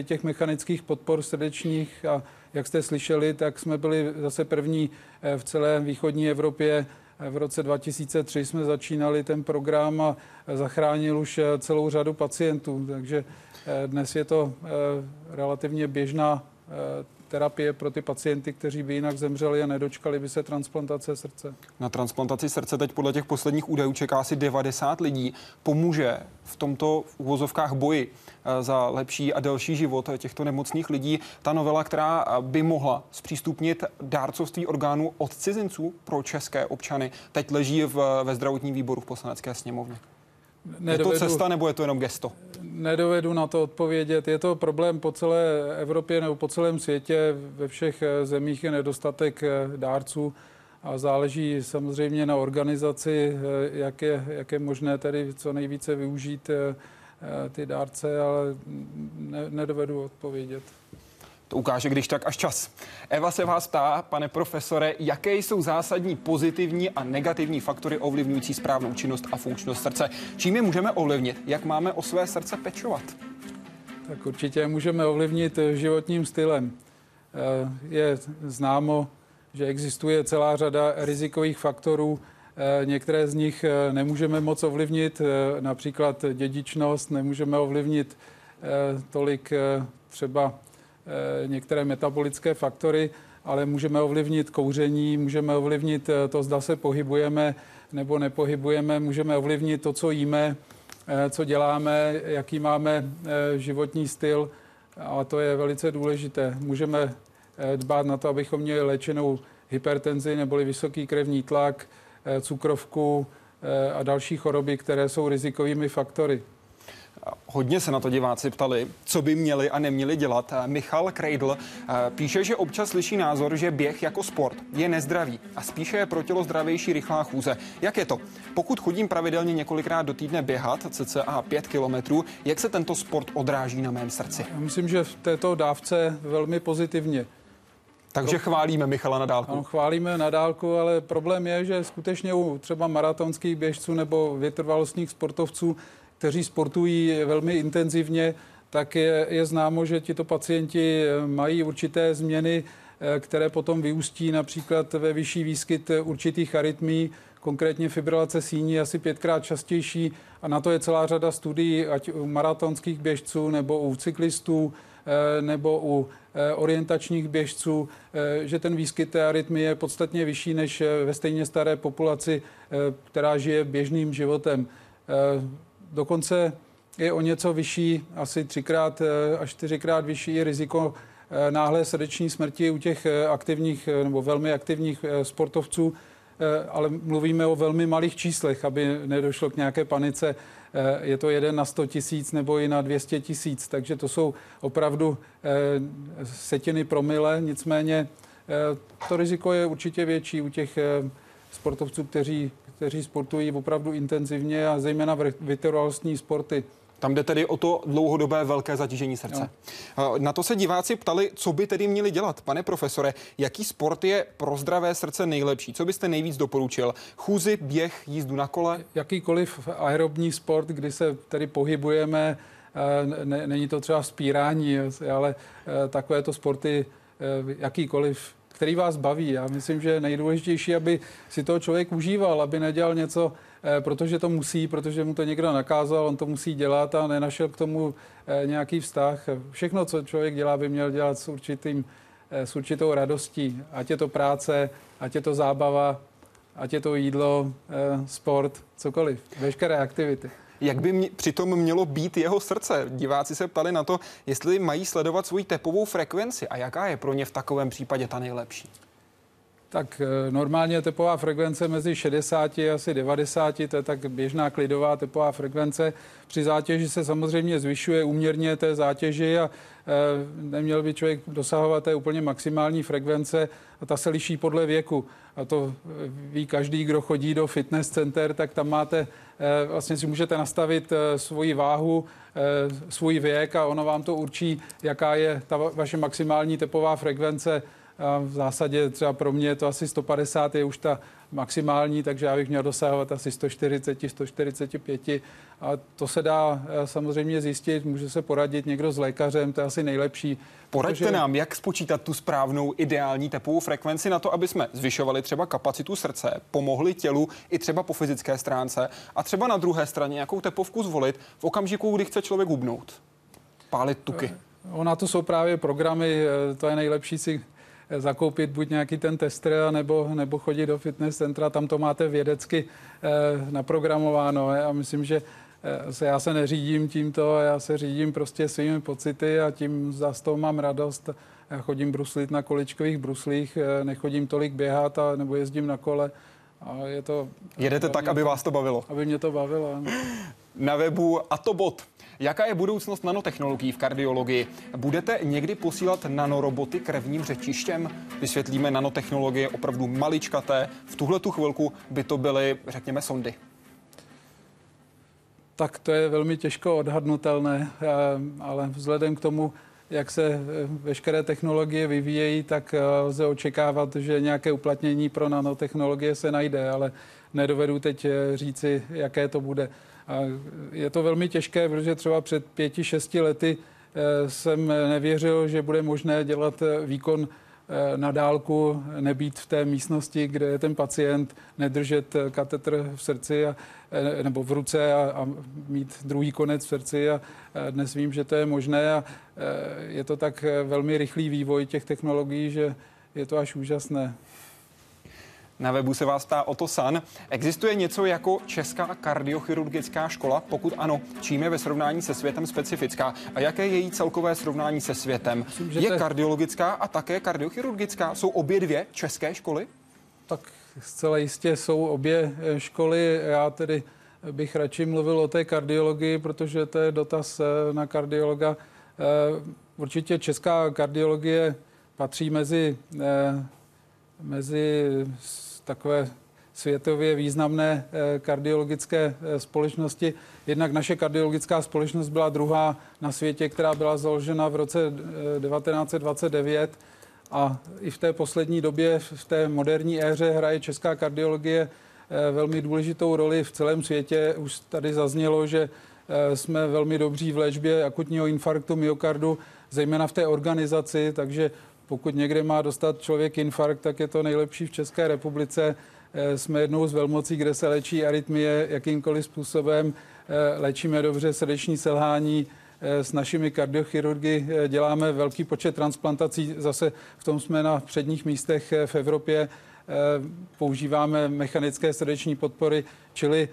těch mechanických podpor srdečních a jak jste slyšeli, tak jsme byli zase první v celé východní Evropě. V roce 2003 jsme začínali ten program a zachránil už celou řadu pacientů, takže dnes je to relativně běžná terapie pro ty pacienty, kteří by jinak zemřeli a nedočkali by se transplantace srdce. Na transplantaci srdce teď podle těch posledních údajů čeká asi 90 lidí. Pomůže v tomto v uvozovkách boji eh, za lepší a delší život těchto nemocných lidí ta novela, která by mohla zpřístupnit dárcovství orgánů od cizinců pro české občany, teď leží v, ve zdravotním výboru v poslanecké sněmovně. Nedovedu, je to cesta nebo je to jenom gesto? Nedovedu na to odpovědět. Je to problém po celé Evropě nebo po celém světě. Ve všech eh, zemích je nedostatek eh, dárců a záleží samozřejmě na organizaci, eh, jak je, jak je možné tedy co nejvíce využít ty dárce, ale ne, nedovedu odpovědět. To ukáže, když tak až čas. Eva se vás ptá, pane profesore, jaké jsou zásadní pozitivní a negativní faktory ovlivňující správnou činnost a funkčnost srdce? Čím je můžeme ovlivnit? Jak máme o své srdce pečovat? Tak určitě můžeme ovlivnit životním stylem. Eh, je známo, že existuje celá řada rizikových faktorů. Eh, některé z nich eh, nemůžeme moc ovlivnit, například dědičnost, nemůžeme ovlivnit tolik třeba Eh, některé metabolické faktory, ale můžeme ovlivnit kouření, můžeme ovlivnit eh, to, zda se pohybujeme nebo nepohybujeme, můžeme ovlivnit to, co jíme, eh, co děláme, jaký máme životní styl a to je velice důležité. Můžeme dbát na to, abychom měli léčenou hypertenzi neboli vysoký krevní tlak, cukrovku a další choroby, které jsou rizikovými faktory. Hodně se na to diváci ptali, co by měli a neměli dělat. Michal Kreidl eh, píše, že občas slyší názor, že běh jako sport je nezdravý a spíše je pro tělo zdravější rychlá chůze. Jak je to? Pokud chodím pravidelně několikrát do týdne běhat, cca 5 kilometrů, jak se tento sport odráží na mém srdci? Já myslím, že v této dávce velmi pozitivně. Takže to, chválíme Michala na dálku. Ano, chválíme na dálku, ale problém je, že skutečně u třeba maratonských běžců nebo vytrvalostních sportovců kteří sportují velmi intenzivně, tak je, je známo, že tito pacienti mají určité změny, eh, které potom vyústí například ve vyšší výskyt určitých arytmí, konkrétně fibrilace síní asi pětkrát častější a na to je celá řada studií, ať u maratonských běžců nebo u cyklistů eh, nebo u eh, orientačních běžců, že ten výskyt té arytmie je podstatně vyšší než ve stejně staré populaci, která žije běžným životem. Dokonce je o něco vyšší, asi třikrát eh, až čtyřikrát vyšší riziko eh, náhlé srdeční smrti u těch eh, aktivních nebo velmi aktivních sportovců, ale mluvíme o velmi malých číslech, aby nedošlo k nějaké panice. Je to jeden na 100 tisíc nebo i na 200 tisíc, takže to jsou opravdu setiny promile, nicméně to riziko je určitě větší u těch sportovců, kteří kteří sportují opravdu intenzivně a zejména vytrvalostní sporty. Tam jde tedy o to dlouhodobé velké zatížení srdce. No. Na to se diváci ptali, co by tedy měli dělat. Pane profesore, jaký sport je pro zdravé srdce nejlepší? Co byste nejvíc doporučil? Chůzi, běh, jízdu na kole? Jakýkoliv aerobní sport, kdy se tedy pohybujeme, eh, ne, není to třeba spírání, ale eh, takovéto sporty, jakýkoliv který vás baví. Já myslím, že nejdůležitější, aby si toho člověk užíval, aby nedělal něco, Eh, protože to musí, protože mu to někdo nakázal, on to musí dělat a nenašel k tomu eh, nějaký vztah. Všechno, co člověk dělá, by měl dělat s, určitým, eh, s určitou radostí. Ať je to práce, ať je to zábava, ať je to jídlo, sport, cokoliv, veškeré aktivity. Jak by mě, přitom mělo být jeho srdce? Diváci se ptali na to, jestli mají sledovat svoji tepovou frekvenci a jaká je pro ně v takovém případě ta nejlepší. Tak eh, normálně tepová frekvence mezi 60 a asi 90, to je tak běžná klidová tepová frekvence. Při zátěži se samozřejmě zvyšuje úměrně té zátěži a eh, neměl by člověk dosahovat té úplně maximální frekvence a ta se liší podle věku. A to eh, ví každý, kdo chodí do fitness center, tak tam máte, vlastně si můžete nastavit svoji váhu, svůj věk a ono vám to určí, jaká je ta vaše maximální tepová frekvence v zásadě třeba pro mě to asi 150 je už ta maximální, takže já bych měl dosahovat asi 140, 145 a to se dá eh, samozřejmě zjistit, může se poradit někdo s lékařem, to je asi nejlepší. Poraďte protože... nám, jak spočítat tu správnou ideální tepovou frekvenci na to, aby jsme zvyšovali třeba kapacitu srdce, pomohli tělu i třeba po fyzické stránce a třeba na druhé straně jakou tepovku zvolit v okamžiku, kdy chce člověk hubnout, pálit tuky. Eh, ona to jsou právě programy, eh, to je nejlepší si zakoupit buď nějaký ten tester, nebo, nebo chodit do fitness centra, tam to máte vědecky eh, naprogramováno. A myslím, že eh, se, já se neřídím tímto, já se řídím prostě svými pocity a tím za toho mám radost. Já chodím bruslit na količkových bruslích, eh, nechodím tolik běhat a, nebo jezdím na kole. A je to, Jedete tak, aby vás to bavilo? Aby mě to bavilo. Na webu Atobot Jaká je budoucnost nanotechnologií v kardiologii? Budete někdy posílat nanoroboty krevním řečištěm? Vysvětlíme nanotechnologie opravdu maličkaté. V tuhle tu chvilku by to byly, řekněme, sondy. Tak to je velmi těžko odhadnutelné, eh, ale vzhledem k tomu, jak se eh, veškeré technologie vyvíjejí, tak eh, lze očekávat, že nějaké uplatnění pro nanotechnologie se najde, ale nedovedu teď říci, jaké to bude. A je to velmi těžké, protože třeba před pěti, šesti lety eh, jsem nevěřil, že bude možné dělat eh, výkon eh, na dálku, nebýt v té místnosti, kde je ten pacient, nedržet katetr v srdci a, nebo v ruce a, a mít druhý konec v srdci. A dnes vím, že to je možné a je to tak velmi rychlý vývoj těch technologií, že je to až úžasné. Na webu se vás ptá Oto San. Existuje něco jako Česká kardiochirurgická škola? Pokud ano, čím je ve srovnání se světem specifická? A jaké je její celkové srovnání se světem? Myslím, je te... kardiologická a také kardiochirurgická? Jsou obě dvě české školy? Tak zcela jistě jsou obě eh, školy. Já tedy bych radši mluvil o té kardiologii, protože to je dotaz eh, na kardiologa. Eh, určitě česká kardiologie patří mezi, mezi takové světově významné eh, kardiologické eh, společnosti. Jednak naše kardiologická společnost byla druhá na světě, která byla založena v roce 1929 eh, a i v té poslední době, v té moderní éře hraje česká kardiologie velmi důležitou roli v celém světě. Už tady zaznělo, že jsme velmi dobří v léčbě akutního infarktu myokardu, zejména v té organizaci, takže pokud někde má dostat člověk infarkt, tak je to nejlepší v České republice. Eh, jsme jednou z velmocí, kde se léčí arytmie jakýmkoliv způsobem. Eh, léčíme dobře srdeční selhání, eh, s našimi kardiochirurgy děláme velký počet transplantací. Zase v tom jsme na předních místech v Evropě. Používáme mechanické srdeční podpory, čili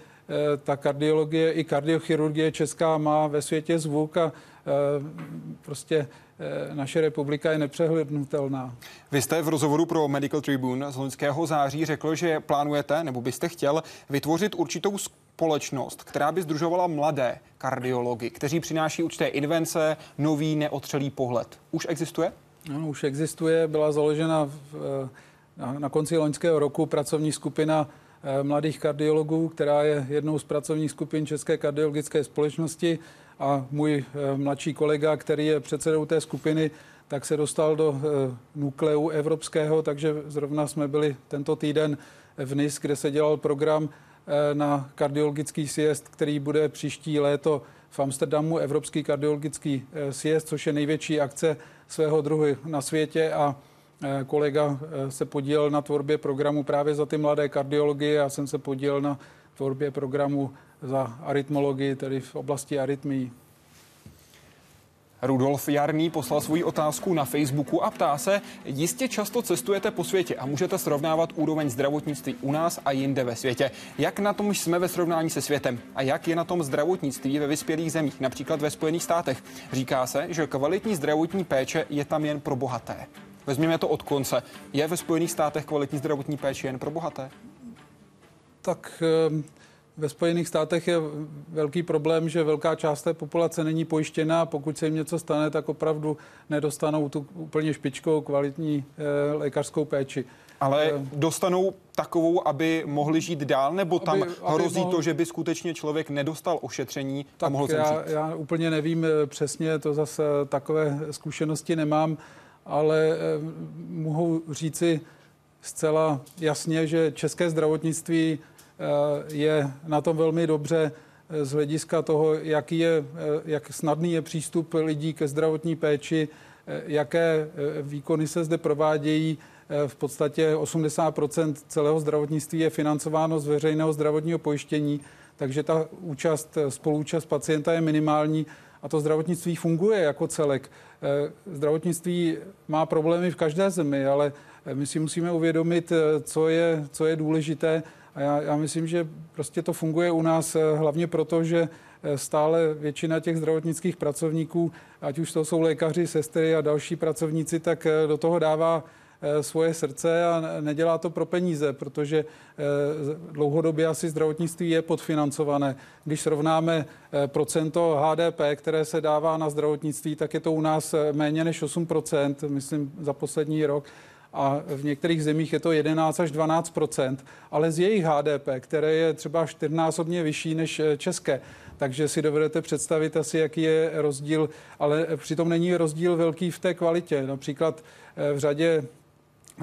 ta kardiologie i kardiochirurgie česká má ve světě zvuk a prostě Eh, naše republika je nepřehlednutelná. Vy jste v rozhovoru pro Medical Tribune z loňského září řekl, že plánujete, nebo byste chtěl, vytvořit určitou společnost, která by združovala mladé kardiology, kteří přináší určité invence, nový neotřelý pohled. Už existuje? Ano, už existuje. Byla založena v, eh, na, na konci loňského roku pracovní skupina mladých kardiologů, která je jednou z pracovních skupin České kardiologické společnosti. A můj mladší kolega, který je předsedou té skupiny, tak se dostal do nukleu evropského, takže zrovna jsme byli tento týden v NIS, kde se dělal program na kardiologický sjezd, který bude příští léto v Amsterdamu, Evropský kardiologický sjezd, což je největší akce svého druhu na světě. A Eh, kolega eh, se podílel na tvorbě programu právě za ty mladé kardiologie. Já jsem se podílel na tvorbě programu za arytmologii, tedy v oblasti arytmii. Rudolf Jarný poslal svoji otázku na Facebooku a ptá se, jistě často cestujete po světě a můžete srovnávat úroveň zdravotnictví u nás a jinde ve světě. Jak na tom jsme ve srovnání se světem a jak je na tom zdravotnictví ve vyspělých zemích, například ve Spojených státech? Říká se, že kvalitní zdravotní péče je tam jen pro bohaté. Vezměme to od konce. Je ve Spojených státech kvalitní zdravotní péče jen pro bohaté? Tak ehm, ve Spojených státech je velký problém, že velká část té populace není pojištěná. Pokud se jim něco stane, tak opravdu nedostanou tu úplně špičkou kvalitní e, lékařskou péči. Ale ehm. dostanou takovou, aby mohli žít dál, nebo tam aby, hrozí mohl... to, že by skutečně člověk nedostal ošetření tak a mohl já, zemřít? Já úplně nevím eh, přesně, to zase takové zkušenosti nemám ale eh, mohu říci zcela jasně, že české zdravotnictví eh, je na tom velmi dobře eh, z hlediska toho, jaký je, jak snadný je přístup lidí ke zdravotní péči, jaké výkony se zde provádějí. V podstatě 80% celého zdravotnictví je financováno z veřejného zdravotního pojištění, takže ta účast, spolúčast pacienta je minimální a to zdravotnictví funguje jako celek. Eh, zdravotnictví má problémy v každé zemi, ale eh, my si musíme uvědomit, eh, co je, co je důležité. A já, já myslím, že prostě to funguje u nás hlavně proto, že stále většina těch zdravotnických pracovníků, ať už to jsou lékaři, sestry a další pracovníci, tak do toho dává svoje srdce a nedělá to pro peníze, protože eh, dlouhodobě asi zdravotnictví je podfinancované. Když srovnáme eh, procento HDP, které se dává na zdravotnictví, tak je to u nás méně než 8%, myslím, za poslední rok a v některých zemích je to 11 až 12% ale z jejich HDP, které je třeba čtyřnásobně vyšší než české, takže si dovedete představit asi, jaký je rozdíl, ale přitom není rozdíl velký v té kvalitě. Například v řadě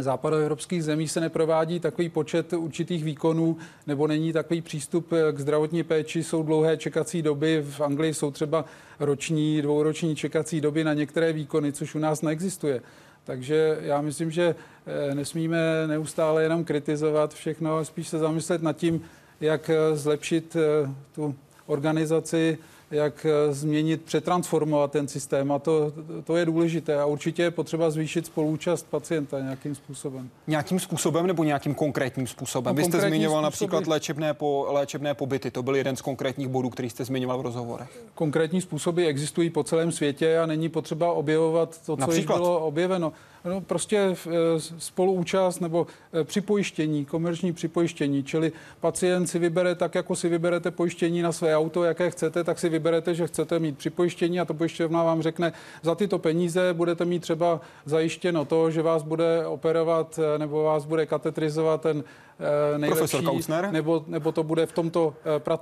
západoevropských zemí se neprovádí takový počet určitých výkonů nebo není takový přístup k zdravotní péči, jsou dlouhé čekací doby. V Anglii jsou třeba roční, dvouroční čekací doby na některé výkony, což u nás neexistuje. Takže já myslím, že eh, nesmíme neustále jenom kritizovat všechno, spíš se zamyslet nad tím, jak eh, zlepšit eh, tu organizaci jak eh, změnit, přetransformovat ten systém a to, to je důležité a určitě je potřeba zvýšit spoluúčast pacienta nějakým způsobem. Nějakým způsobem nebo nějakým konkrétním způsobem? No, Vy jste zmiňoval způsoby... například léčebné, po, léčebné pobyty, to byl jeden z konkrétních bodů, který jste zmiňoval v rozhovorech. Konkrétní způsoby existují po celém světě a není potřeba objevovat to, co například? již bylo objeveno. No, prostě e, spoluúčast nebo e, připojištění, komerční připojištění, čili pacient si vybere tak, jako si vyberete pojištění na své auto, jaké chcete, tak si vyberete, že chcete mít připojištění a to pojišťovna vám řekne, za tyto peníze budete mít třeba zajištěno to, že vás bude operovat e, nebo vás bude katetrizovat ten nejlepší, nebo, nebo to bude v tomto,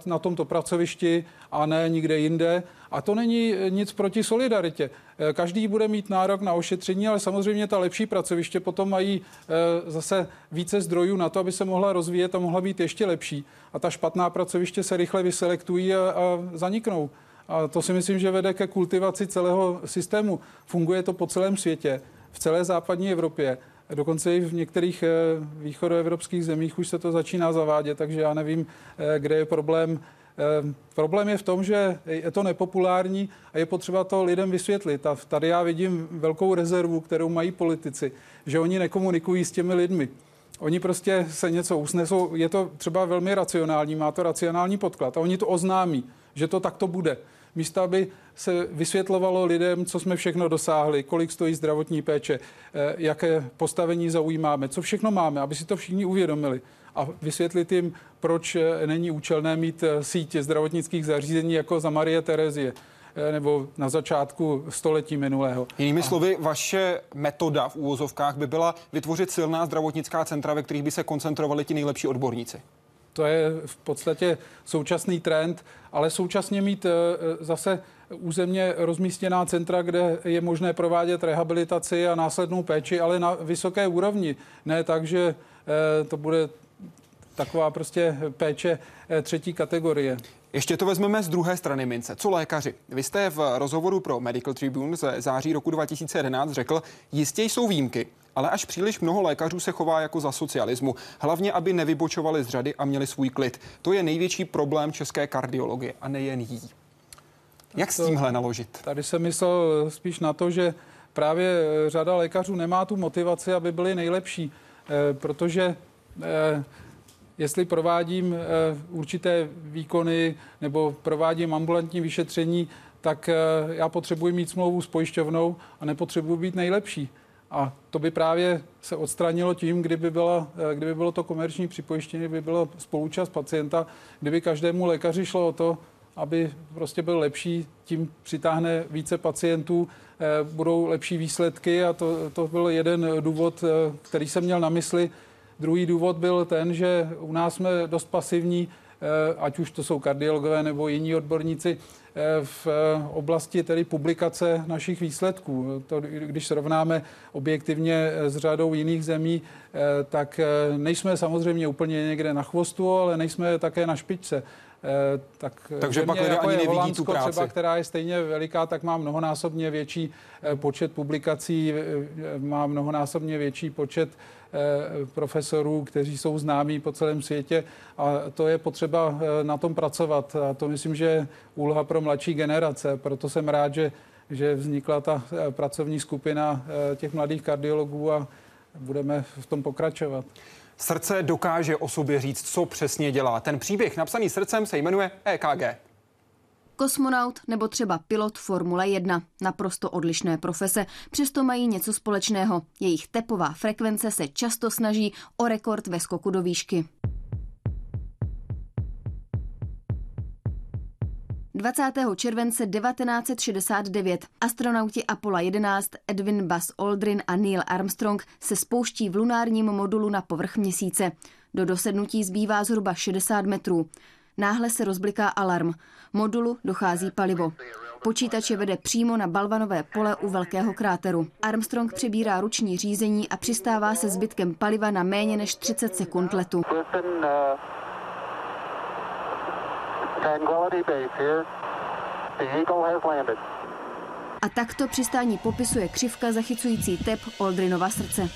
na tomto pracovišti a ne nikde jinde. A to není nic proti solidaritě. Každý bude mít nárok na ošetření, ale samozřejmě ta lepší pracoviště potom mají eh, zase více zdrojů na to, aby se mohla rozvíjet a mohla být ještě lepší. A ta špatná pracoviště se rychle vyselektují a, a zaniknou. A to si myslím, že vede ke kultivaci celého systému. Funguje to po celém světě, v celé západní Evropě. Dokonce i v některých eh, východoevropských zemích už se to začíná zavádět, takže já nevím, eh, kde je problém Ehm, problém je v tom, že je to nepopulární a je potřeba to lidem vysvětlit. A tady já vidím velkou rezervu, kterou mají politici, že oni nekomunikují s těmi lidmi. Oni prostě se něco usnesou, je to třeba velmi racionální, má to racionální podklad a oni to oznámí, že to takto bude. Místo, aby se vysvětlovalo lidem, co jsme všechno dosáhli, kolik stojí zdravotní péče, eh, jaké postavení zaujímáme, co všechno máme, aby si to všichni uvědomili a vysvětlit jim, proč eh, není účelné mít eh, sítě zdravotnických zařízení jako za Marie Terezie nebo na začátku století minulého. Jinými a... slovy, vaše metoda v úvozovkách by byla vytvořit silná zdravotnická centra, ve kterých by se koncentrovali ti nejlepší odborníci. To je v podstatě současný trend, ale současně mít zase územně rozmístěná centra, kde je možné provádět rehabilitaci a následnou péči, ale na vysoké úrovni. Ne tak, že to bude taková prostě péče třetí kategorie. Ještě to vezmeme z druhé strany mince. Co lékaři? Vy jste v rozhovoru pro Medical Tribune z září roku 2011 řekl, jistě jsou výjimky, ale až příliš mnoho lékařů se chová jako za socialismu. Hlavně, aby nevybočovali z řady a měli svůj klid. To je největší problém české kardiologie a nejen jí. Jak s tímhle naložit? Tady jsem myslel spíš na to, že právě řada lékařů nemá tu motivaci, aby byli nejlepší, eh, protože eh, jestli provádím eh, určité výkony nebo provádím ambulantní vyšetření, tak eh, já potřebuji mít smlouvu s pojišťovnou a nepotřebuji být nejlepší. A to by právě se odstranilo tím, kdyby, byla, eh, kdyby bylo to komerční připojištění, by bylo spolučast pacienta, kdyby každému lékaři šlo o to, aby prostě byl lepší, tím přitáhne více pacientů, budou lepší výsledky a to, to byl jeden důvod, který jsem měl na mysli, Druhý důvod byl ten, že u nás jsme dost pasivní, eh, ať už to jsou kardiologové nebo jiní odborníci, eh, v eh, oblasti tedy publikace našich výsledků. To, když srovnáme objektivně s řadou jiných zemí, tak nejsme samozřejmě úplně někde na chvostu, ale nejsme také na špičce. Tak Takže pak lidé jako ani nevidí tu práci. Třeba, která je stejně veliká, tak má mnohonásobně větší počet publikací, má mnohonásobně větší počet Eh, profesorů, kteří jsou známí po celém světě a to je potřeba eh, na tom pracovat. A to myslím, že je úloha pro mladší generace. Proto jsem rád, že, že vznikla ta eh, pracovní skupina těch mladých kardiologů a budeme v tom pokračovat. Srdce dokáže o sobě říct, co přesně dělá. Ten příběh napsaný srdcem se jmenuje EKG. Kosmonaut nebo třeba pilot Formule 1. Naprosto odlišné profese, přesto mají něco společného. Jejich tepová frekvence se často snaží o rekord ve skoku do výšky. 20. července 1969 astronauti Apollo 11 Edwin Buzz Aldrin a Neil Armstrong se spouští v lunárním modulu na povrch měsíce. Do dosednutí zbývá zhruba 60 metrů. Náhle se rozbliká alarm. Modulu dochází palivo. Počítače vede přímo na balvanové pole u velkého kráteru. Armstrong přebírá ruční řízení a přistává se zbytkem paliva na méně než 30 sekund letu. A takto přistání popisuje křivka zachycující tep Aldrinova srdce.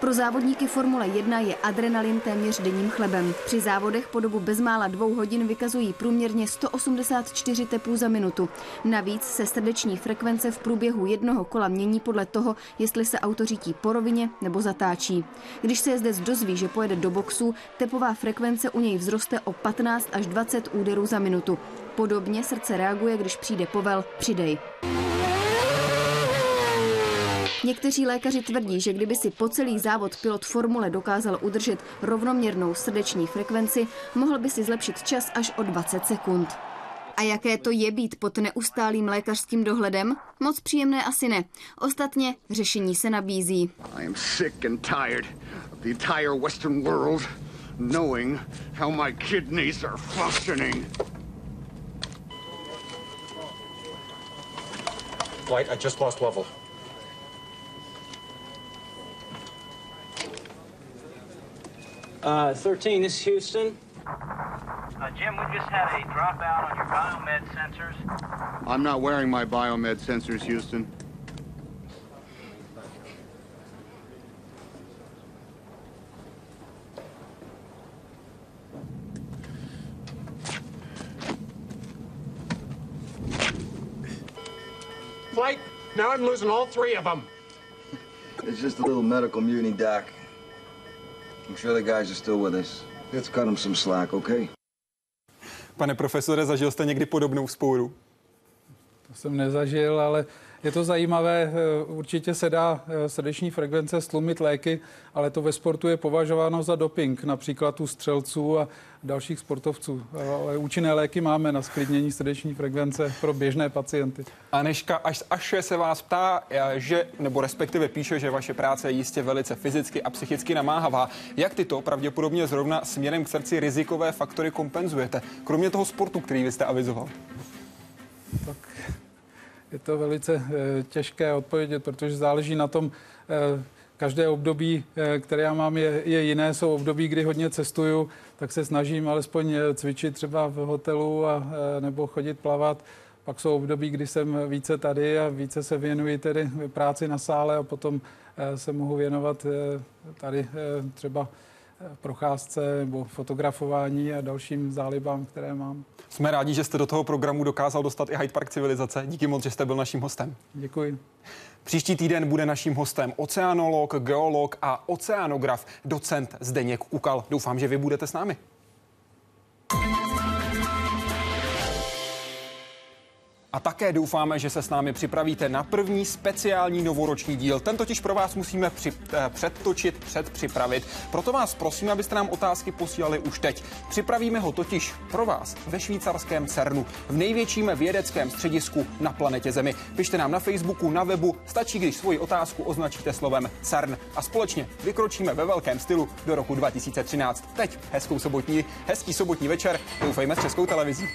Pro závodníky Formule 1 je adrenalin téměř denním chlebem. Při závodech po dobu bezmála dvou hodin vykazují průměrně 184 tepů za minutu. Navíc se srdeční frekvence v průběhu jednoho kola mění podle toho, jestli se auto řítí po rovině nebo zatáčí. Když se jezdec dozví, že pojede do boxu, tepová frekvence u něj vzroste o 15 až 20 úderů za minutu. Podobně srdce reaguje, když přijde povel, přidej. Někteří lékaři tvrdí, že kdyby si po celý závod pilot formule dokázal udržet rovnoměrnou srdeční frekvenci, mohl by si zlepšit čas až o 20 sekund. A jaké to je být pod neustálým lékařským dohledem? Moc příjemné asi ne. Ostatně řešení se nabízí. Flight, I just lost level. Uh, 13, this is Houston. Uh, Jim, we just had a dropout on your biomed sensors. I'm not wearing my biomed sensors, Houston. Flight, now I'm losing all three of them. It's just a little medical mutiny, Doc. I'm sure the guys are still with us. Let's cut them some slack, okay? Pane profesore, zažil jste někdy podobnou spouru? To jsem nezažil, ale Je to zajímavé, eh, určitě se dá eh, srdeční frekvence slumit léky, ale to ve sportu je považováno za doping, například u střelců a dalších sportovců. Ale účinné léky máme na sklidnění srdeční frekvence pro běžné pacienty. Aneška až, až se vás ptá, že, nebo respektive píše, že vaše práce je jistě velice fyzicky a psychicky namáhavá. Jak tyto pravděpodobně zrovna směrem k srdci rizikové faktory kompenzujete? Kromě toho sportu, který vy jste avizoval. Tak je to velice e, těžké odpovědět, protože záleží na tom, e, každé období, e, které já mám, je, je jiné. Jsou období, kdy hodně cestuju, tak se snažím alespoň cvičit třeba v hotelu a, nebo chodit plavat. Pak jsou období, kdy jsem více tady a více se věnuji tedy práci na sále a potom se mohu věnovat tady třeba procházce nebo fotografování a dalším zálibám, které mám. Jsme rádi, že jste do toho programu dokázal dostat i Hyde Park civilizace. Díky moc, že jste byl naším hostem. Děkuji. Příští týden bude naším hostem oceanolog, geolog a oceanograf, docent Zdeněk Ukal. Doufám, že vy budete s námi. A také doufáme, že se s námi připravíte na první speciální novoroční díl. Ten totiž pro vás musíme při, eh, předtočit, předpřipravit. Proto vás prosím, abyste nám otázky posílali už teď. Připravíme ho totiž pro vás ve švýcarském CERNu, v největším vědeckém středisku na planetě Zemi. Pište nám na Facebooku, na webu, stačí, když svoji otázku označíte slovem CERN a společně vykročíme ve velkém stylu do roku 2013. Teď hezkou sobotní, hezký sobotní večer, doufejme s Českou televizí.